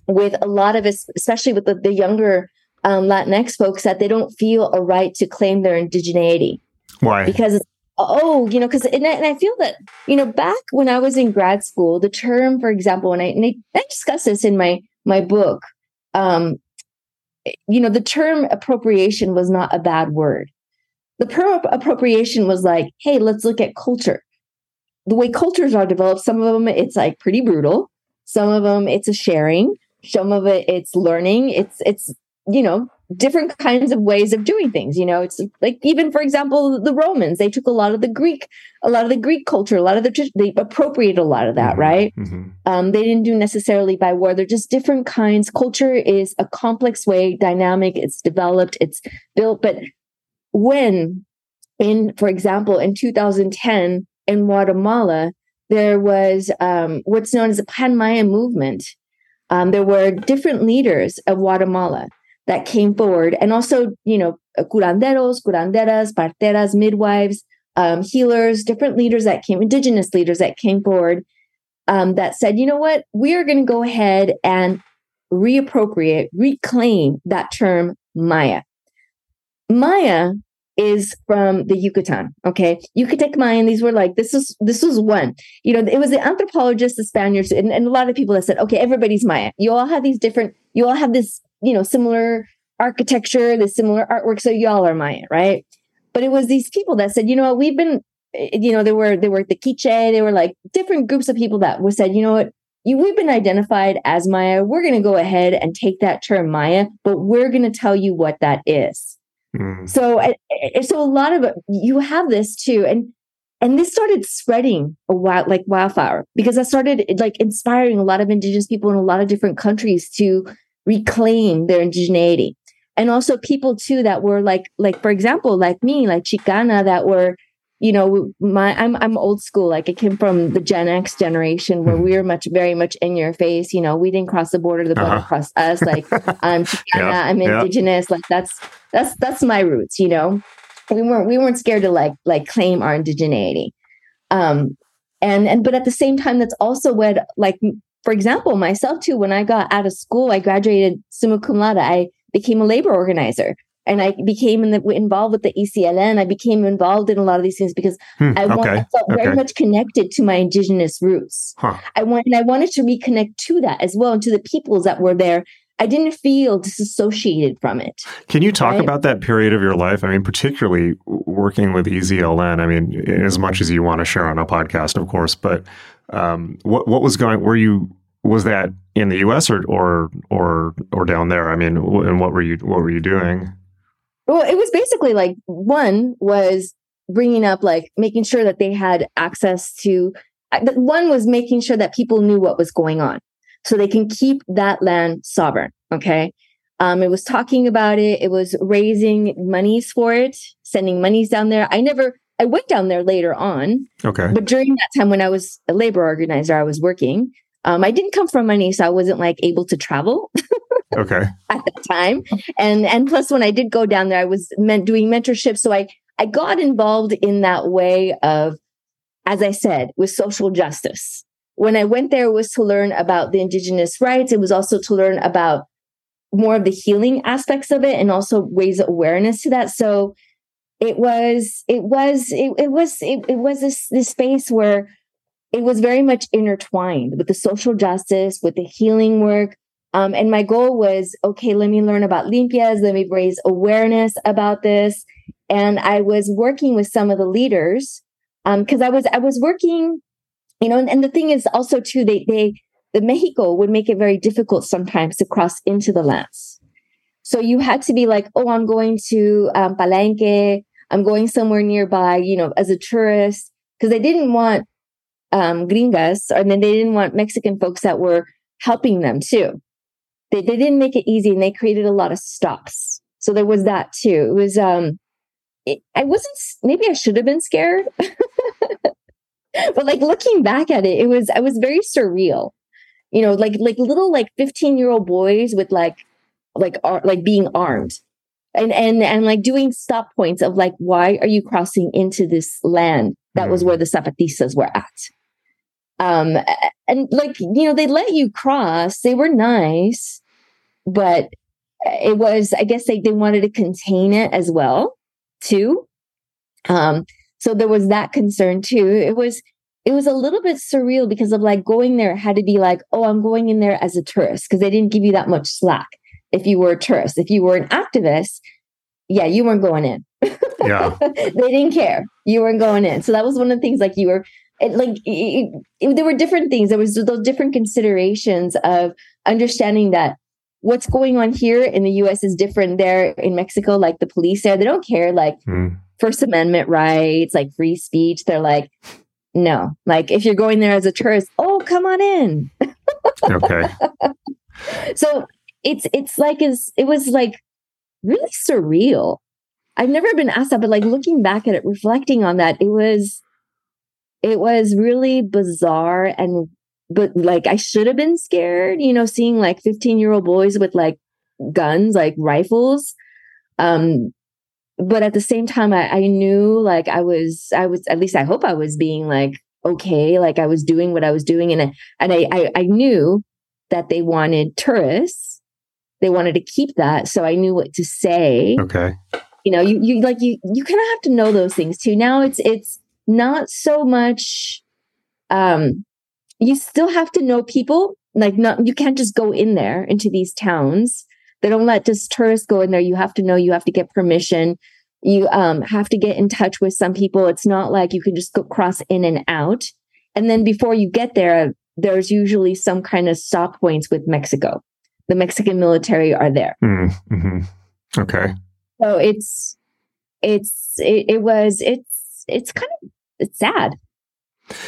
with a lot of us especially with the, the younger um, latinx folks that they don't feel a right to claim their indigeneity why because oh, you know, because and, and, I feel that you know back when I was in grad school, the term, for example, and I and I, I discuss this in my my book, um, you know, the term appropriation was not a bad word. The term appropriation was like, hey, let's look at culture. The way cultures are developed, some of them it's like pretty brutal. Some of them it's a sharing. Some of it it's learning. It's it's you know different kinds of ways of doing things you know it's like even for example the romans they took a lot of the greek a lot of the greek culture a lot of the they appropriated a lot of that mm-hmm. right mm-hmm. Um, they didn't do necessarily by war they're just different kinds culture is a complex way dynamic it's developed it's built but when in for example in 2010 in guatemala there was um, what's known as the pan maya movement um, there were different leaders of guatemala that came forward, and also, you know, curanderos, curanderas, parteras, midwives, um, healers, different leaders that came, indigenous leaders that came forward um, that said, you know what, we are going to go ahead and reappropriate, reclaim that term Maya. Maya is from the Yucatan. Okay, Yucatec Mayan. These were like this is this was one. You know, it was the anthropologists, the Spaniards, and, and a lot of people that said, okay, everybody's Maya. You all have these different. You all have this you know, similar architecture, the similar artwork. So y'all are Maya, right? But it was these people that said, you know what, we've been, eh, you know, there were there were the Quiche, they were like different groups of people that were said, you know what, you, we've been identified as Maya. We're going to go ahead and take that term Maya, but we're going to tell you what that is. Mm. So, so a lot of you have this too, and and this started spreading a wild, like wildfire because I started like inspiring a lot of indigenous people in a lot of different countries to reclaim their indigeneity and also people too that were like like for example like me like chicana that were you know my i'm i'm old school like i came from the gen x generation where mm-hmm. we were much very much in your face you know we didn't cross the border the border uh-huh. crossed us like i'm chicana yeah, i'm indigenous yeah. like that's that's that's my roots you know we weren't we weren't scared to like like claim our indigeneity um and and but at the same time that's also what like for example, myself too, when I got out of school, I graduated summa cum laude. I became a labor organizer and I became in the, involved with the EZLN. I became involved in a lot of these things because hmm, I, want, okay, I, felt okay. very much connected to my indigenous roots. Huh. I want, and I wanted to reconnect to that as well and to the peoples that were there. I didn't feel disassociated from it. Can you talk right? about that period of your life? I mean, particularly working with EZLN. I mean, as much as you want to share on a podcast, of course, but um, what what was going? Were you was that in the U.S. or or or or down there? I mean, and what were you what were you doing? Well, it was basically like one was bringing up like making sure that they had access to. Uh, one was making sure that people knew what was going on, so they can keep that land sovereign. Okay. Um, it was talking about it. It was raising monies for it, sending monies down there. I never, I went down there later on. Okay. But during that time when I was a labor organizer, I was working. Um, I didn't come from money, so I wasn't like able to travel. okay. At that time, and and plus when I did go down there, I was meant doing mentorship, so I I got involved in that way of, as I said, with social justice. When I went there, was to learn about the indigenous rights. It was also to learn about more of the healing aspects of it, and also raise awareness to that. So it was it was it, it was it, it was this this space where it was very much intertwined with the social justice, with the healing work. Um, and my goal was, okay, let me learn about limpias, let me raise awareness about this. And I was working with some of the leaders because um, I was I was working, you know, and, and the thing is also too, they they the Mexico would make it very difficult sometimes to cross into the lands. So you had to be like, oh, I'm going to um, Palenque, I'm going somewhere nearby, you know, as a tourist, because they didn't want um, gringas, and then they didn't want Mexican folks that were helping them too. They, they didn't make it easy and they created a lot of stops. So there was that too. It was, um, it, I wasn't, maybe I should have been scared, but like looking back at it, it was, I was very surreal, you know, like, like little, like 15 year old boys with like, like, ar- like being armed and, and, and like doing stop points of like, why are you crossing into this land? That was where the Zapatistas were at. Um, and like, you know, they let you cross. They were nice, but it was, I guess they, they wanted to contain it as well, too. Um, so there was that concern too. It was, it was a little bit surreal because of like going there had to be like, oh, I'm going in there as a tourist because they didn't give you that much slack if you were a tourist. If you were an activist, yeah, you weren't going in. Yeah. they didn't care. You weren't going in. So that was one of the things like you were it, like it, it, there were different things there was those different considerations of understanding that what's going on here in the us is different there in mexico like the police there they don't care like mm. first amendment rights like free speech they're like no like if you're going there as a tourist oh come on in. Okay. So it's it's like is it was like really surreal. I've never been asked that but like looking back at it reflecting on that it was it was really bizarre and but like I should have been scared, you know, seeing like 15 year old boys with like guns, like rifles. Um, but at the same time, I, I knew like I was, I was, at least I hope I was being like, okay, like I was doing what I was doing. And, and I, I, I knew that they wanted tourists. They wanted to keep that. So I knew what to say. Okay. You know, you, you like, you, you kind of have to know those things too. Now it's, it's, not so much um you still have to know people like not you can't just go in there into these towns. They don't let just tourists go in there. You have to know you have to get permission. You um have to get in touch with some people. It's not like you can just go cross in and out. And then before you get there there's usually some kind of stop points with mexico. The mexican military are there. Mm-hmm. okay. So it's it's it, it was it's it's kind of it's sad.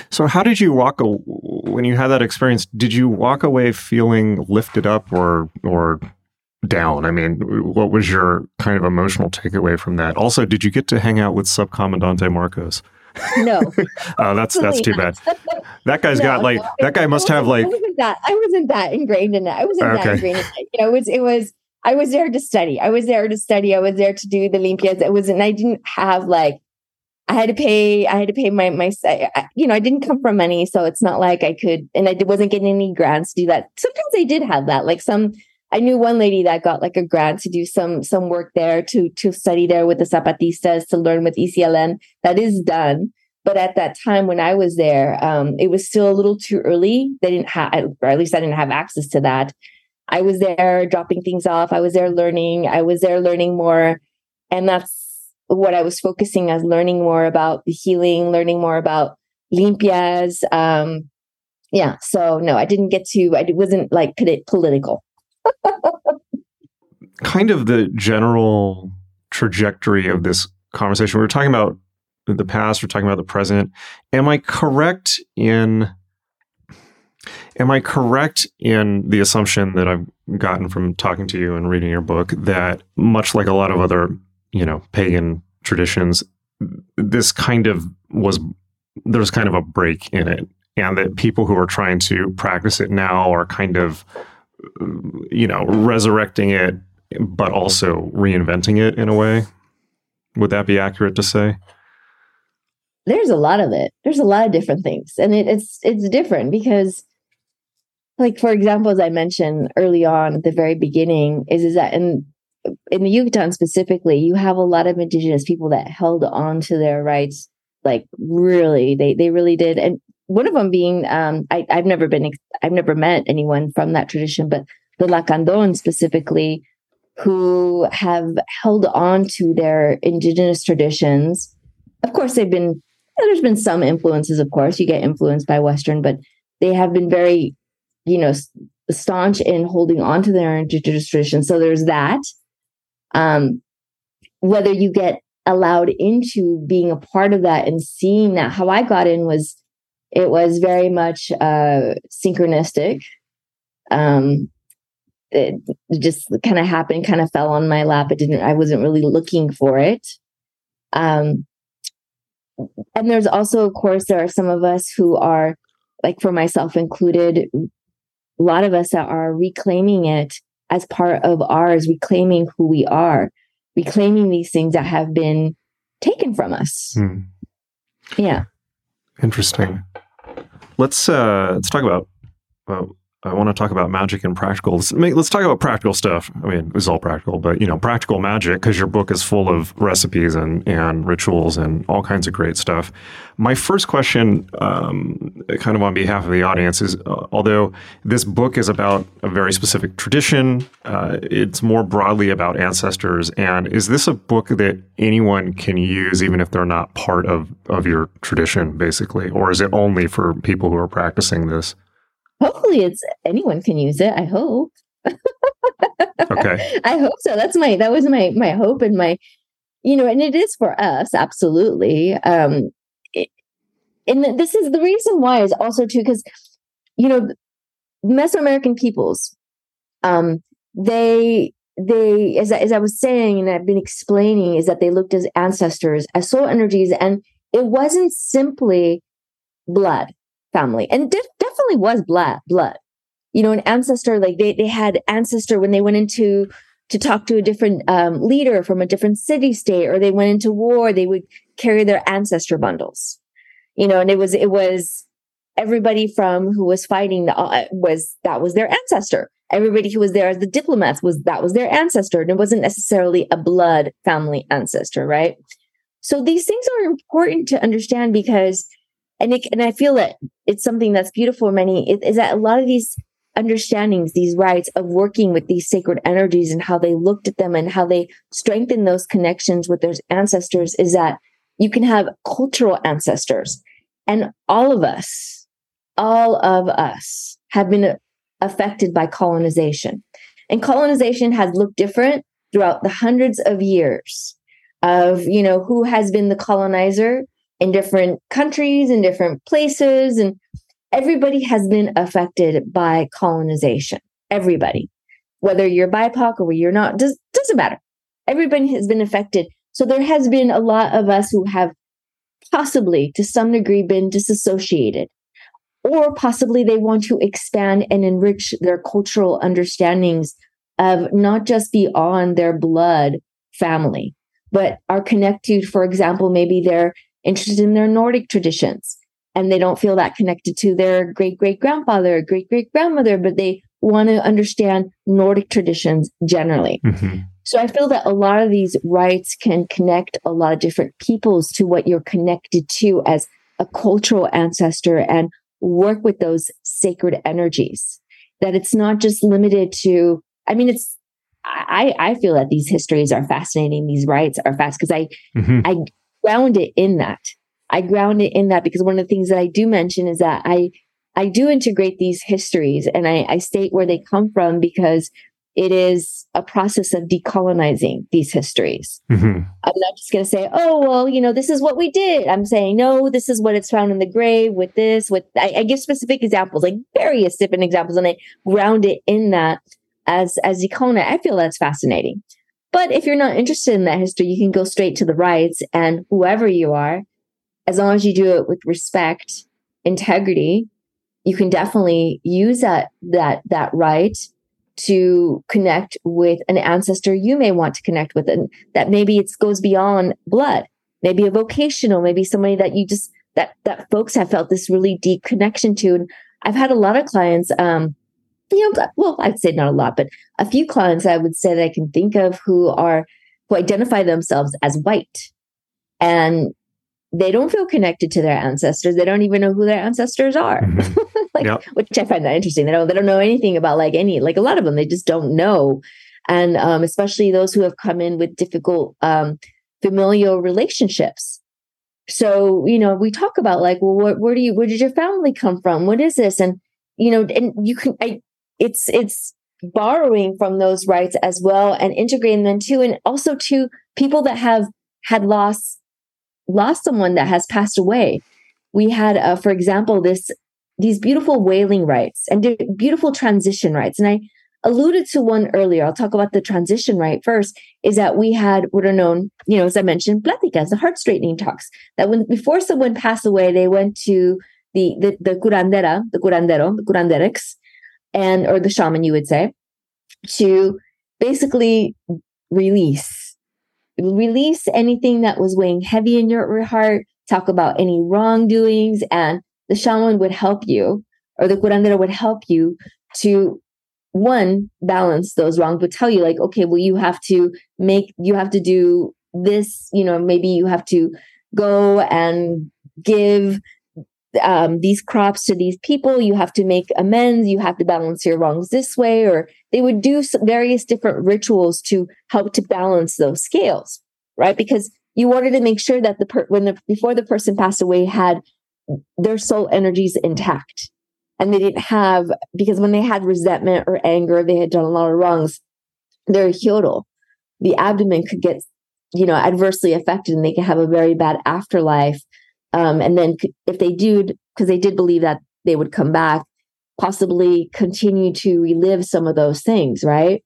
So, how did you walk when you had that experience? Did you walk away feeling lifted up or or down? I mean, what was your kind of emotional takeaway from that? Also, did you get to hang out with Subcomandante Marcos? No. oh, that's that's too bad. That guy's no, got like no, that guy must have like. I wasn't that I wasn't that ingrained in it. I wasn't okay. that ingrained in it. You know, it was it was. I was there to study. I was there to study. I was there to do the Limpias. It was, and I didn't have like I had to pay, I had to pay my, my, you know, I didn't come from money. So it's not like I could, and I wasn't getting any grants to do that. Sometimes I did have that. Like some, I knew one lady that got like a grant to do some, some work there to, to study there with the Zapatistas to learn with EZLN. That is done. But at that time when I was there, um, it was still a little too early. They didn't have, or at least I didn't have access to that. I was there dropping things off. I was there learning. I was there learning more. And that's what I was focusing as learning more about the healing, learning more about limpias. Um, yeah. So no, I didn't get to, I wasn't like political. kind of the general trajectory of this conversation. We were talking about the past, we're talking about the present. Am I correct in Am I correct in the assumption that I've gotten from talking to you and reading your book that much like a lot of other, you know, pagan traditions, this kind of was there's kind of a break in it. And that people who are trying to practice it now are kind of you know resurrecting it but also reinventing it in a way. Would that be accurate to say? There's a lot of it. There's a lot of different things. And it, it's it's different because like for example as i mentioned early on at the very beginning is is that in in the yucatan specifically you have a lot of indigenous people that held on to their rights like really they they really did and one of them being um, I, have never been I've never met anyone from that tradition, but the Lacandon specifically, who have held on to their indigenous traditions. Of course, they've been there's been some influences. Of course, you get influenced by Western, but they have been very, you know, staunch in holding on to their indigenous traditions. So there's that. Um, whether you get allowed into being a part of that and seeing that, how I got in was it was very much uh, synchronistic. Um, it just kind of happened, kind of fell on my lap. It didn't, I wasn't really looking for it. Um, and there's also, of course, there are some of us who are, like for myself included, a lot of us that are reclaiming it as part of ours, reclaiming who we are, reclaiming these things that have been taken from us. Hmm. Yeah. Interesting. Let's uh, let's talk about. Well, I want to talk about magic and practical. Let's, talk about practical stuff. I mean, it's all practical, but you know, practical magic because your book is full of recipes and and rituals and all kinds of great stuff. My first question, um, kind of on behalf of the audience, is uh, although this book is about a very specific tradition, uh, it's more broadly about ancestors. And is this a book that anyone can use, even if they're not part of of your tradition, basically, or is it only for people who are practicing this? Hopefully it's anyone can use it i hope. Okay. I hope so that's my that was my my hope and my you know and it is for us absolutely um it, and this is the reason why is also too because you know mesoamerican peoples um they they as, as i was saying and i've been explaining is that they looked as ancestors as soul energies and it wasn't simply blood family and def- definitely was blood blood. You know an ancestor like they they had ancestor when they went into to talk to a different um, leader from a different city state or they went into war they would carry their ancestor bundles. You know and it was it was everybody from who was fighting uh, was that was their ancestor. Everybody who was there as the diplomats was that was their ancestor and it wasn't necessarily a blood family ancestor right? So these things are important to understand because and it, and I feel that it's something that's beautiful. Many is that a lot of these understandings, these rites of working with these sacred energies and how they looked at them and how they strengthen those connections with their ancestors is that you can have cultural ancestors and all of us, all of us have been affected by colonization and colonization has looked different throughout the hundreds of years of, you know, who has been the colonizer in different countries in different places and everybody has been affected by colonization. Everybody. Whether you're bipoc or you're not does, doesn't matter. Everybody has been affected. So there has been a lot of us who have possibly to some degree been disassociated. Or possibly they want to expand and enrich their cultural understandings of not just beyond their blood family but are connected for example maybe they're interested in their Nordic traditions and they don't feel that connected to their great great grandfather, great great grandmother, but they want to understand Nordic traditions generally. Mm-hmm. So I feel that a lot of these rites can connect a lot of different peoples to what you're connected to as a cultural ancestor and work with those sacred energies. That it's not just limited to, I mean, it's, I, I feel that these histories are fascinating. These rites are fast because I, mm-hmm. I ground it in that. I ground it in that because one of the things that I do mention is that I I do integrate these histories and I, I state where they come from because it is a process of decolonizing these histories. Mm-hmm. I'm not just going to say, oh, well, you know, this is what we did. I'm saying, no, this is what it's found in the grave with this, with, I, I give specific examples, like various different examples, and I ground it in that as, as decolonize. I feel that's fascinating. But if you're not interested in that history, you can go straight to the rites and whoever you are, as long as you do it with respect, integrity, you can definitely use that, that, that rite to connect with an ancestor you may want to connect with and that maybe it goes beyond blood maybe a vocational maybe somebody that you just that that folks have felt this really deep connection to. And i've had a lot of clients um you know well i'd say not a lot but a few clients i would say that i can think of who are who identify themselves as white and they don't feel connected to their ancestors. They don't even know who their ancestors are. Mm-hmm. like, yep. which I find that interesting. They don't they don't know anything about like any like a lot of them. They just don't know, and um, especially those who have come in with difficult um, familial relationships. So you know, we talk about like, well, where, where do you where did your family come from? What is this? And you know, and you can I it's it's borrowing from those rites as well and integrating them too, and also to people that have had lost lost someone that has passed away. We had, uh, for example, this these beautiful wailing rites and beautiful transition rites. And I alluded to one earlier. I'll talk about the transition rite first. Is that we had what are known, you know, as I mentioned, pláticas, the heart straightening talks. That when before someone passed away, they went to the the, the curandera, the curandero, the curanderex, and or the shaman, you would say, to basically release release anything that was weighing heavy in your heart, talk about any wrongdoings, and the shaman would help you, or the curandero would help you to one balance those wrongs, but tell you like, okay, well, you have to make, you have to do this, you know, maybe you have to go and give um, these crops to these people. You have to make amends. You have to balance your wrongs this way, or they would do various different rituals to help to balance those scales, right? Because you wanted to make sure that the per- when the before the person passed away had their soul energies intact, and they didn't have because when they had resentment or anger, they had done a lot of wrongs. Their Ihiyotl, the abdomen could get you know adversely affected, and they could have a very bad afterlife um, and then if they do, because they did believe that they would come back, possibly continue to relive some of those things, right?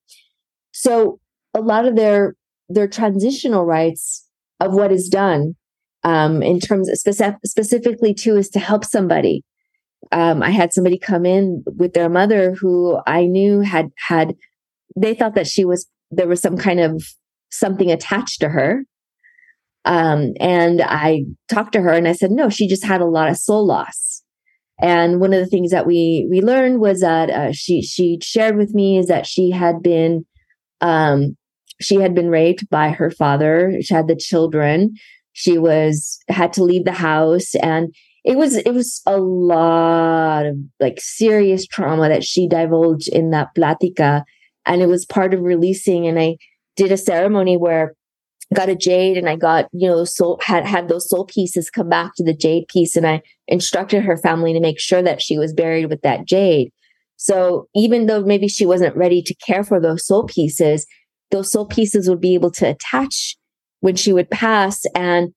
So a lot of their their transitional rites of what is done um, in terms of specific, specifically too is to help somebody. Um, I had somebody come in with their mother who I knew had had they thought that she was there was some kind of something attached to her um, and I talked to her and I said, no, she just had a lot of soul loss. And one of the things that we we learned was that uh, she she shared with me is that she had been um, she had been raped by her father. She had the children. She was had to leave the house, and it was it was a lot of like serious trauma that she divulged in that plática, and it was part of releasing. And I did a ceremony where got a jade and I got, you know, soul had had those soul pieces come back to the jade piece and I instructed her family to make sure that she was buried with that jade. So even though maybe she wasn't ready to care for those soul pieces, those soul pieces would be able to attach when she would pass and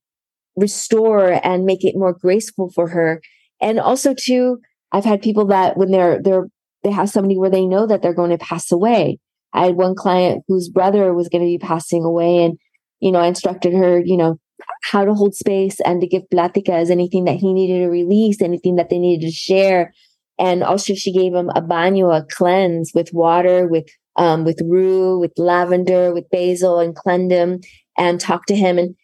restore and make it more graceful for her. And also too, I've had people that when they're they're they have somebody where they know that they're going to pass away. I had one client whose brother was going to be passing away and you know, I instructed her, you know, how to hold space and to give pláticas, anything that he needed to release, anything that they needed to share. And also she gave him a baño, a cleanse with water, with um, with rue, with lavender, with basil, and cleaned him and talked to him and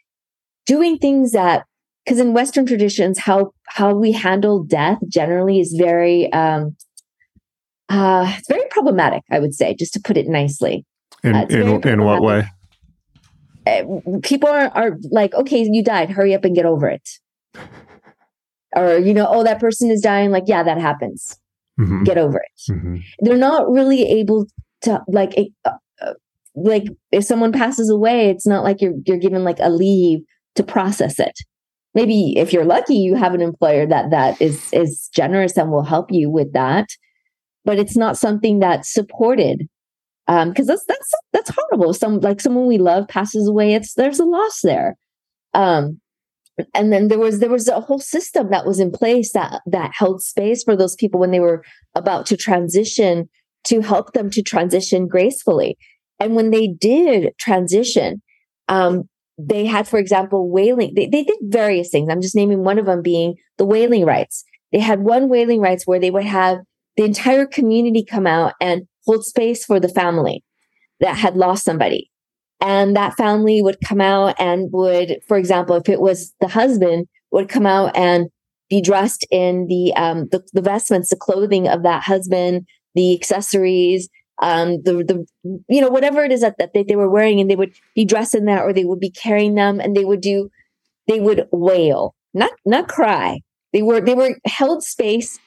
doing things that because in Western traditions, how how we handle death generally is very um, uh, it's very problematic. I would say, just to put it nicely. In uh, in, in what way? Eh, people are, are like, okay, you died. Hurry up and get over it. or, you know, oh, that person is dying. Like, yeah, that happens. Mm-hmm. Get over it. Mm-hmm. They're not really able to, like, uh, uh, like if someone passes away, it's not like you're you're given like a leave to process it. Maybe if you're lucky, you have an employer that that is is generous and will help you with that. But it's not something that's supported Um, because that's that's that's horrible. Some like someone we love passes away. It's there's a loss there. Um, and then there was there was a whole system that was in place that that held space for those people when they were about to transition to help them to transition gracefully. And when they did transition, um, they had, for example, wailing. They, they did various things. I'm just naming one of them being the wailing rites. They had one wailing rites where they would have the entire community come out and hold space for the family that had lost somebody. And that family would come out and would, for example, if it was the husband, would come out and be dressed in the um the, the vestments, the clothing of that husband, the accessories, um, the the you know whatever it is that, that they, they were wearing, and they would be dressed in that, or they would be carrying them, and they would do they would wail, not not cry. They were they were held space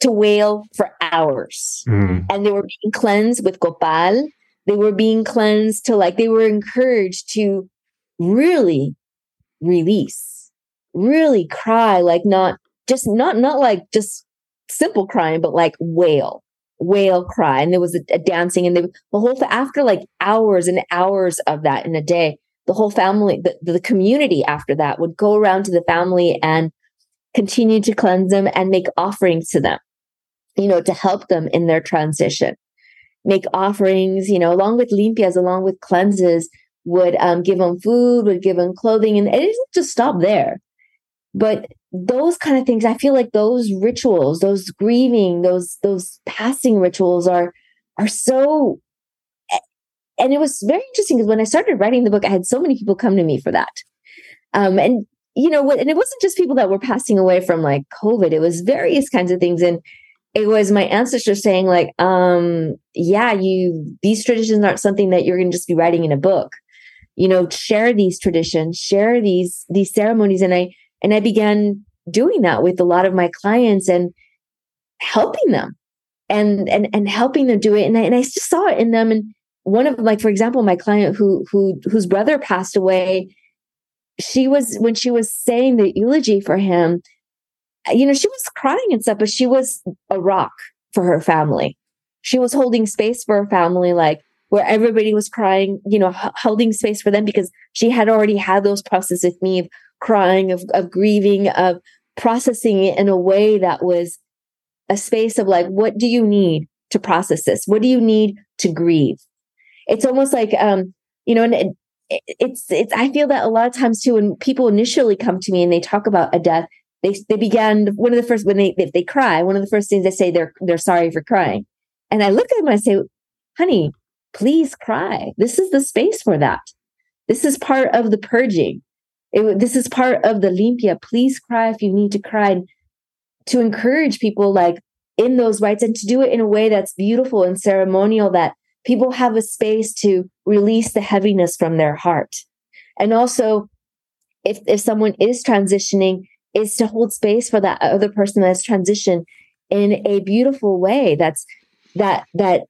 to wail for hours, mm. and they were being cleansed with copal. They were being cleansed to like they were encouraged to really release, really cry, like not just not not like just simple crying, but like wail wail cry and there was a, a dancing and they, the whole after like hours and hours of that in a day the whole family the, the community after that would go around to the family and continue to cleanse them and make offerings to them you know to help them in their transition. Make offerings you know along with limpias along with cleanses would um, give them food would give them clothing and it didn't just stop there. But those kind of things i feel like those rituals those grieving those those passing rituals are are so and it was very interesting because when i started writing the book i had so many people come to me for that. Um and you know and it wasn't just people that were passing away from like covid it was various kinds of things. And it was my ancestors saying like um yeah you these traditions aren't something that you're going to just be writing in a book you know share these traditions share these these ceremonies and i and I began doing that with a lot of my clients and helping them and and and helping them do it. And I, and I just saw it in them. And one of them, like, for example, my client who who whose brother passed away, she was when she was saying the eulogy for him, you know, she was crying and stuff, but she was a rock for her family. She was holding space for her family, like where everybody was crying, you know, h- holding space for them because she had already had those processes with me of crying, of, of grieving, of processing it in a way that was a space of like, what do you need to process this? What do you need to grieve? It's almost like, um, you know, and it, it's, it's, I feel that a lot of times too, when people initially come to me and they talk about a death, they, they began one of the first, when they, if they cry, one of the first things they say, they're, they're sorry for crying. And I look at them and I say, honey, please cry. This is the space for that. This is part of the purging. It, this is part of the limpia. Please cry if you need to cry. To encourage people like in those rites and to do it in a way that's beautiful and ceremonial that people have a space to release the heaviness from their heart. And also, if, if someone is transitioning, is to hold space for that other person that's transitioned in a beautiful way that's that that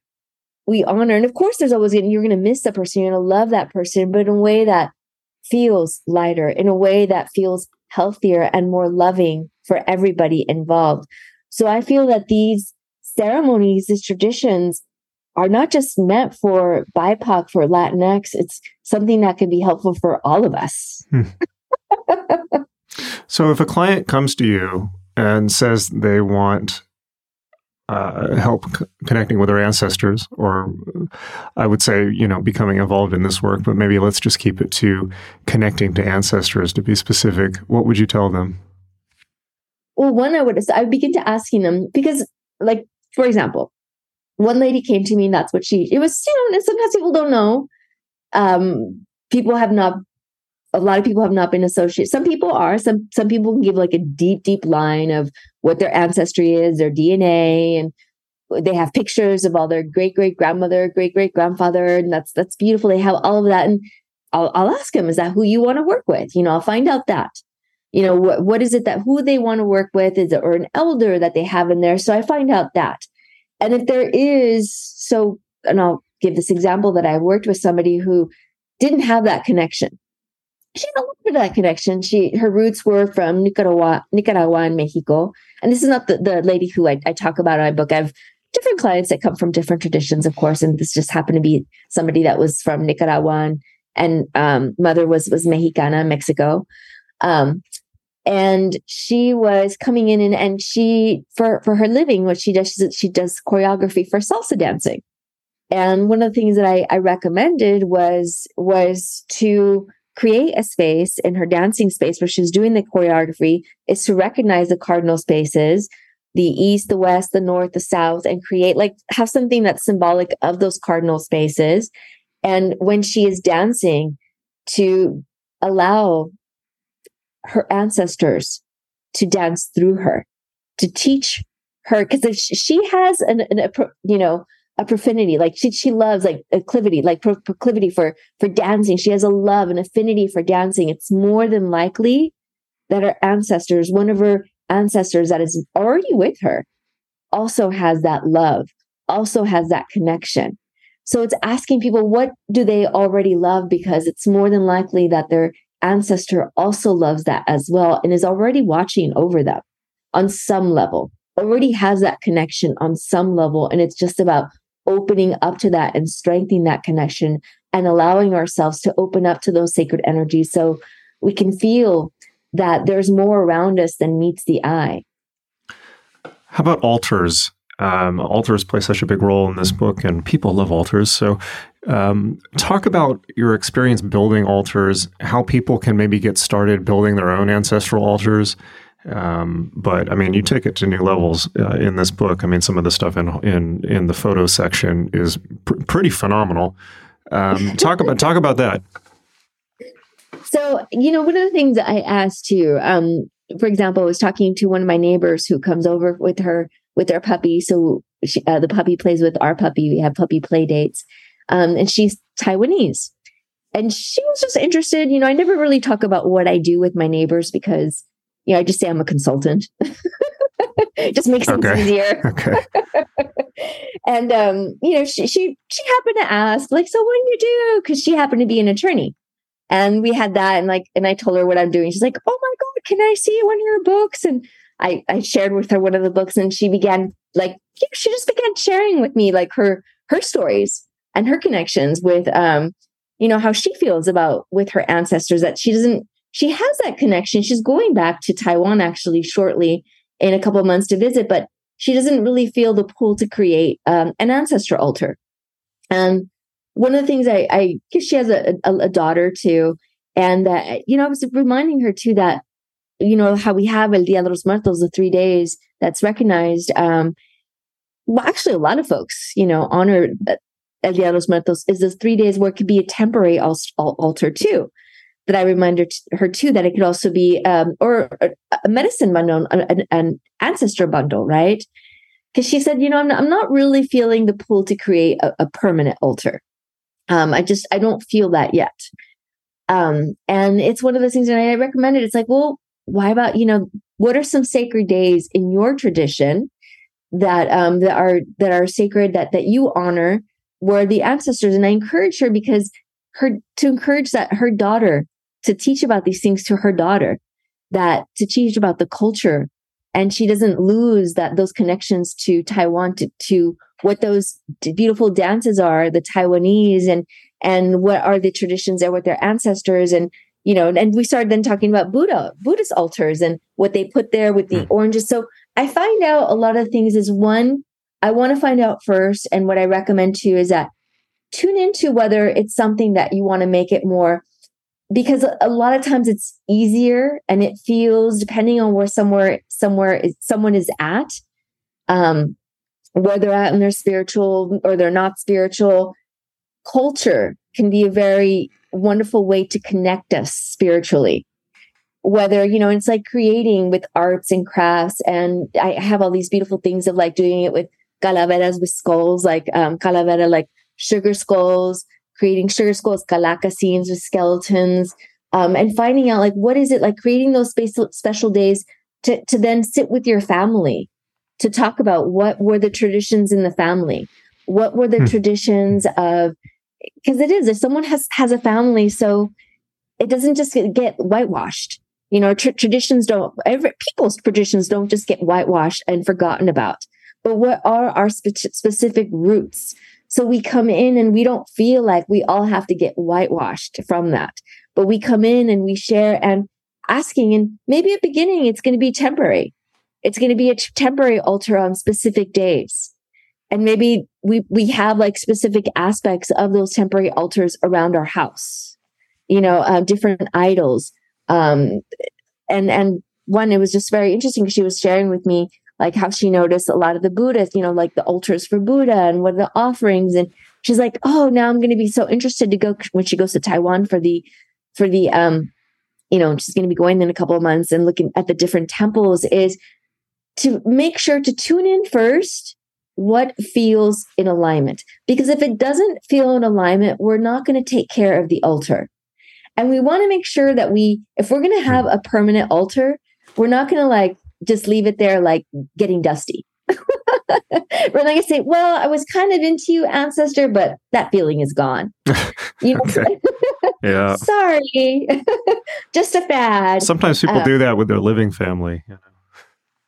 we honor. And of course, there's always you're going to miss that person, you're going to love that person, but in a way that feels lighter, in a way that feels healthier and more loving for everybody involved. So I feel that these ceremonies, these traditions are not just meant for BIPOC, for Latinx. It's something that can be helpful for all of us. Hmm. so if a client comes to you and says they want uh, help c- connecting with their ancestors, or I would say, you know, becoming involved in this work, but maybe let's just keep it to connecting to ancestors to be specific. What would you tell them? Well, one, I would I would begin to asking them because, like, for example, one lady came to me and that's what she, it was, you know, sometimes people don't know. Um, people have not a lot of people have not been associated. Some people are. Some some people can give like a deep, deep line of what their ancestry is, their DNA, and they have pictures of all their great great grandmother, great great grandfather, and that's that's beautiful. They have all of that, and I'll I'll ask them, is that who you want to work with? You know, I'll find out that. You know, what what is it that who they want to work with? Is it or an elder that they have in there? So I find out that, and if there is, so and I'll give this example that I worked with somebody who didn't have that connection she had a little bit of that connection. She her roots were from Nicaragua, Nicaragua and Mexico. And this is not the, the lady who I, I talk about in my book. I've different clients that come from different traditions, of course. And this just happened to be somebody that was from Nicaragua and, and um, mother was was Mexicana, Mexico. Um, and she was coming in and, and she for for her living what she does she does choreography for salsa dancing and one of the things that I, I recommended was was to create a space in her dancing space where she's doing the choreography is to recognize the cardinal spaces the east the west the north the south and create like have something that's symbolic of those cardinal spaces. And when she is dancing to allow her ancestors to dance through her, to teach her, because she has an, an you know, a profinity, like she, she loves like acclivity, like pro- proclivity for, for dancing. She has a love, an affinity for dancing. It's more than likely that her ancestors, one of her ancestors that is already with her, also has that love, also has that connection. So it's asking people, what do they already love? Because it's more than likely that they're ancestor also loves that as well and is already watching over them on some level, already has that connection on some level. And it's just about opening up to that and strengthening that connection and allowing ourselves to open up to those sacred energies so we can feel that there's more around us than meets the eye. How about altars? Um, altars play such a big role in this book, and people love altars. So, um, talk about your experience building altars, how people can maybe get started building their own ancestral altars. Um, but I mean, you take it to new levels uh, in this book. I mean, some of the stuff in in in the photo section is pr- pretty phenomenal. Um, talk about talk about that. So, you know, one of the things I asked you, um, for example, I was talking to one of my neighbors who comes over with her with their puppy. So she, uh, the puppy plays with our puppy. We have puppy play dates. Um, and she's Taiwanese. And she was just interested. You know, I never really talk about what I do with my neighbors because, you know, I just say I'm a consultant. it just makes things okay. easier. Okay. and um, you know, she she she happened to ask, like, so what do you do? Because she happened to be an attorney. And we had that, and like, and I told her what I'm doing. She's like, "Oh my god, can I see one of your books?" And I I shared with her one of the books, and she began like, she just began sharing with me like her her stories and her connections with um you know how she feels about with her ancestors that she doesn't she has that connection she's going back to taiwan actually shortly in a couple months to visit but she doesn't really feel the pull to create um, an ancestor altar and one of the things i i guess she has a, a, a daughter too and that you know i was reminding her too that you know how we have el dia de los muertos the three days that's recognized um well actually a lot of folks you know honor El Dia de los Muertos is those three days where it could be a temporary altar too. That I reminded her too that it could also be, um, or a medicine bundle, an, an ancestor bundle, right? Because she said, you know, I'm not, I'm not, really feeling the pull to create a, a permanent altar. Um, I just, I don't feel that yet. Um, and it's one of those things that I recommended. It's like, well, why about, you know, what are some sacred days in your tradition that um that are that are sacred that that you honor were the ancestors. And I encourage her because her to encourage that her daughter to teach about these things to her daughter, that to teach about the culture. And she doesn't lose that those connections to Taiwan to, to what those beautiful dances are, the Taiwanese and and what are the traditions there with their ancestors and you know and we started then talking about buddha buddhist altars and what they put there with the mm. oranges so i find out a lot of things is one I want to find out first. And what I recommend to you is that tune into whether it's something that you want to make it more because a lot of times it's easier and it feels depending on where somewhere somewhere someone is at um where they're at in their spiritual or they're not spiritual culture can be a very wonderful way to connect us spiritually. Whether you know it's like creating with arts and crafts and i have all these beautiful things of like doing it with calaveras with skulls, like um, calavera, like sugar skulls, creating sugar skulls, calaca scenes with skeletons, um, and finding out like what is it like creating those special special days to to then sit with your family to talk about what were the traditions in the family, what were the hmm. traditions of because it is if someone has has a family, so it doesn't just get, whitewashed. You know, traditions don't every people's traditions don't just get whitewashed and forgotten about but what are our spe- specific roots? So we come in and we don't feel like we all have to get whitewashed from that, but we come in and we share and asking, and maybe at beginning it's going to be temporary. It's going to be a temporary altar on specific days. And maybe we, we have like specific aspects of those temporary altars around our house, you know, uh, different idols. Um, and, and one, it was just very interesting she was sharing with me like how she noticed a lot of the Buddhists, you know, like the altars for Buddha and what are the offerings. And she's like, oh, now I'm going to be so interested to go when she goes to Taiwan for the, for the, um, you know, she's going to be going in a couple of months and looking at the different temples is to make sure to tune in first what feels in alignment. Because if it doesn't feel in alignment, we're not going to take care of the altar. And we want to make sure that we, if we're going to have a permanent altar, we're not going to like just leave it there like getting dusty. We're not gonna say, "Well, I was kind of into you, ancestor, but that feeling is gone." You know, yeah. Sorry, just a fad. Sometimes people um, do that with their living family. You know?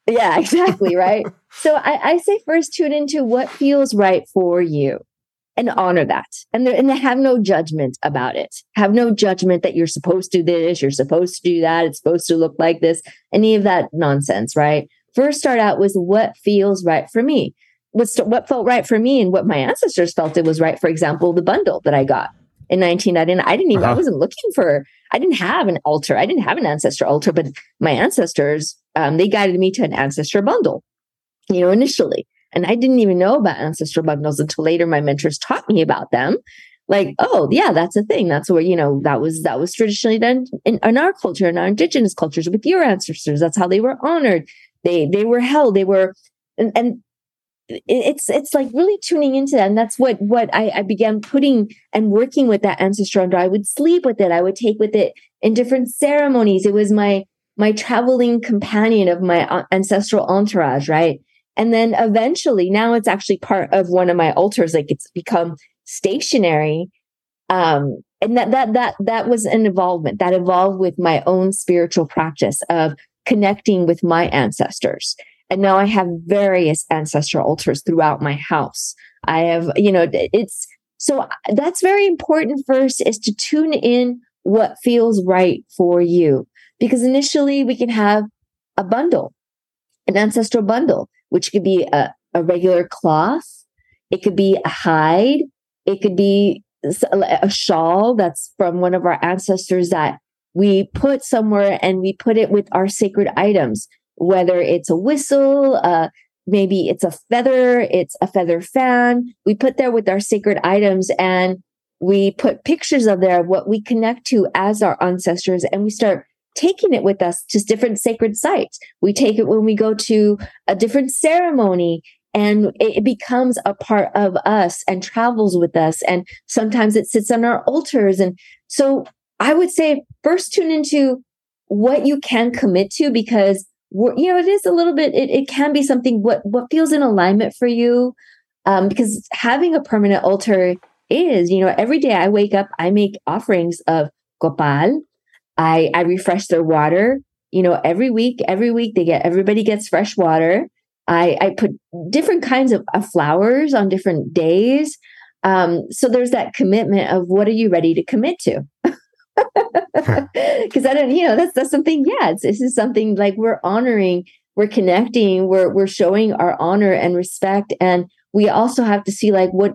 Yeah, exactly. Right. so I, I say first tune into what feels right for you and honor that. And, and have no judgment about it. Have no judgment that you're supposed to do this you're supposed to do that it's supposed to look like this any of that nonsense right? First start out with what feels right for me. What's what felt right for me and what my ancestors felt it was right for example the bundle that i got in 1999 i didn't even uh-huh. i wasn't looking for i didn't have an altar. I didn't have an ancestor altar but my ancestors um, they guided me to an ancestor bundle you know initially and I didn't even know about ancestral bundles until later my mentors taught me about them. Like, oh yeah, that's a thing. That's where, you know, that was that was traditionally done in, in our culture, in our indigenous cultures with your ancestors. That's how they were honored. They they were held. They were and, and it's it's like really tuning into that and that's what what I, I, began putting and working with that ancestor under i would sleep with it i would take with it in different ceremonies it was my my traveling companion of my uh, ancestral entourage right and then eventually, now it's actually part of one of my altars. Like it's become stationary. Um, and that that that that was an involvement that evolved with my own spiritual practice of connecting with my ancestors. And now I have various ancestral altars throughout my house. I have, you know, it's so that's very important first is to tune in what feels right for you. Because initially we can have a bundle, an ancestral bundle which could be a, a regular cloth. It could be a hide. It could be a shawl that's from one of our ancestors that we put somewhere and we put it with our sacred items, whether it's a whistle, uh, maybe it's a feather, it's a feather fan. We put there with our sacred items and we put pictures of there, what we connect to as our ancestors, and we start taking it with us to different sacred sites. We take it when we go to a different ceremony and it becomes a part of us and travels with us. And sometimes it sits on our altars. And so I would say first tune into what you can commit to because you know, it is a little bit, it, it can be something what, what feels in alignment for you. Um, because having a permanent altar is, you know, every day I wake up, I make offerings of copal, I I refresh their water. You know, every week, every week they get everybody gets fresh water. I I put different kinds of, of flowers on different days. Um, so there's that commitment of what are you ready to commit to? Because I don't, you know, that's that's something. Yeah, it's, this is something like we're honoring, we're connecting, we're we're showing our honor and respect, and we also have to see like what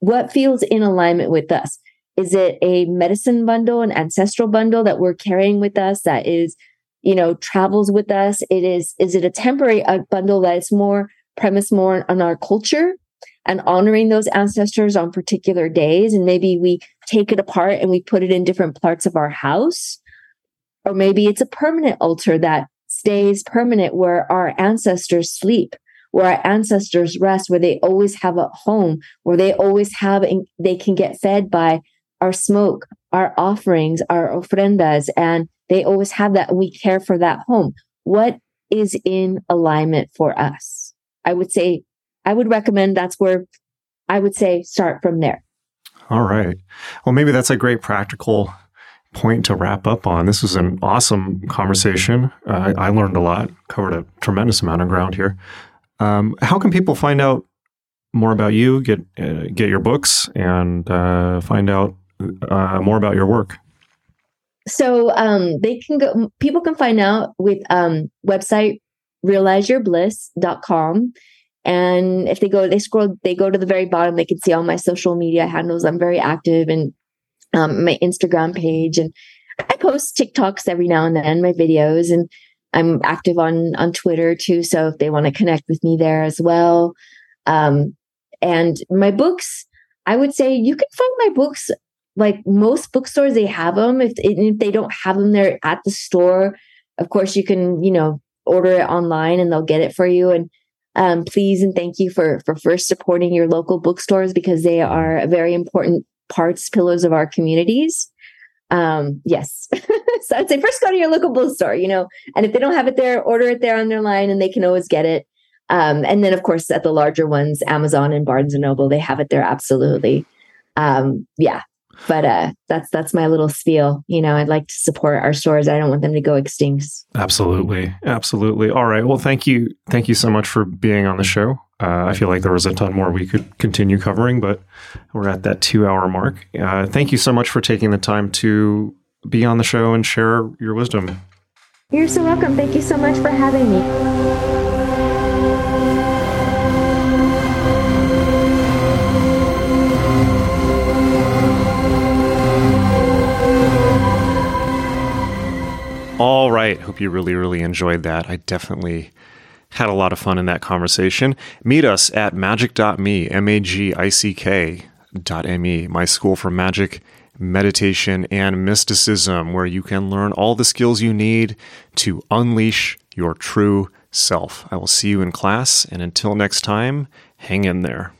what feels in alignment with us. Is it a medicine bundle, an ancestral bundle that we're carrying with us that is, you know, travels with us? It is, is it a temporary uh, bundle that is more premise more on our culture and honoring those ancestors on particular days? And maybe we take it apart and we put it in different parts of our house. Or maybe it's a permanent altar that stays permanent where our ancestors sleep where our ancestors rest, where they always have a home, where they always have, they can get fed by our smoke, our offerings, our ofrendas, and they always have that. We care for that home. What is in alignment for us? I would say, I would recommend that's where I would say start from there. All right. Well, maybe that's a great practical point to wrap up on. This was an awesome conversation. Uh, I learned a lot, covered a tremendous amount of ground here. Um, how can people find out more about you, get uh, get your books, and uh, find out uh, more about your work? So um, they can go. People can find out with um, website realizeyourbliss.com. And if they go, they scroll, they go to the very bottom, they can see all my social media handles. I'm very active and um, my Instagram page, and I post TikToks every now and then, my videos, and I'm active on on Twitter too. So if they want to connect with me there as well, um, and my books, I would say you can find my books like most bookstores. They have them. If if they don't have them there at the store, of course you can you know order it online and they'll get it for you. And um, please and thank you for for first supporting your local bookstores because they are very important parts pillars of our communities. Um, yes. so I'd say first go to your local bookstore, you know, and if they don't have it there, order it there on their line and they can always get it. Um, and then of course at the larger ones, Amazon and Barnes and Noble, they have it there absolutely. Um, yeah. But uh that's that's my little spiel. You know, I'd like to support our stores. I don't want them to go extinct. Absolutely. Absolutely. All right. Well, thank you. Thank you so much for being on the show. Uh, I feel like there was a ton more we could continue covering, but we're at that two hour mark. Uh, thank you so much for taking the time to be on the show and share your wisdom. You're so welcome. Thank you so much for having me. All right. Hope you really, really enjoyed that. I definitely had a lot of fun in that conversation. Meet us at magick.me, M A G I C K dot M-E, my school for magic, meditation, and mysticism, where you can learn all the skills you need to unleash your true self. I will see you in class, and until next time, hang in there.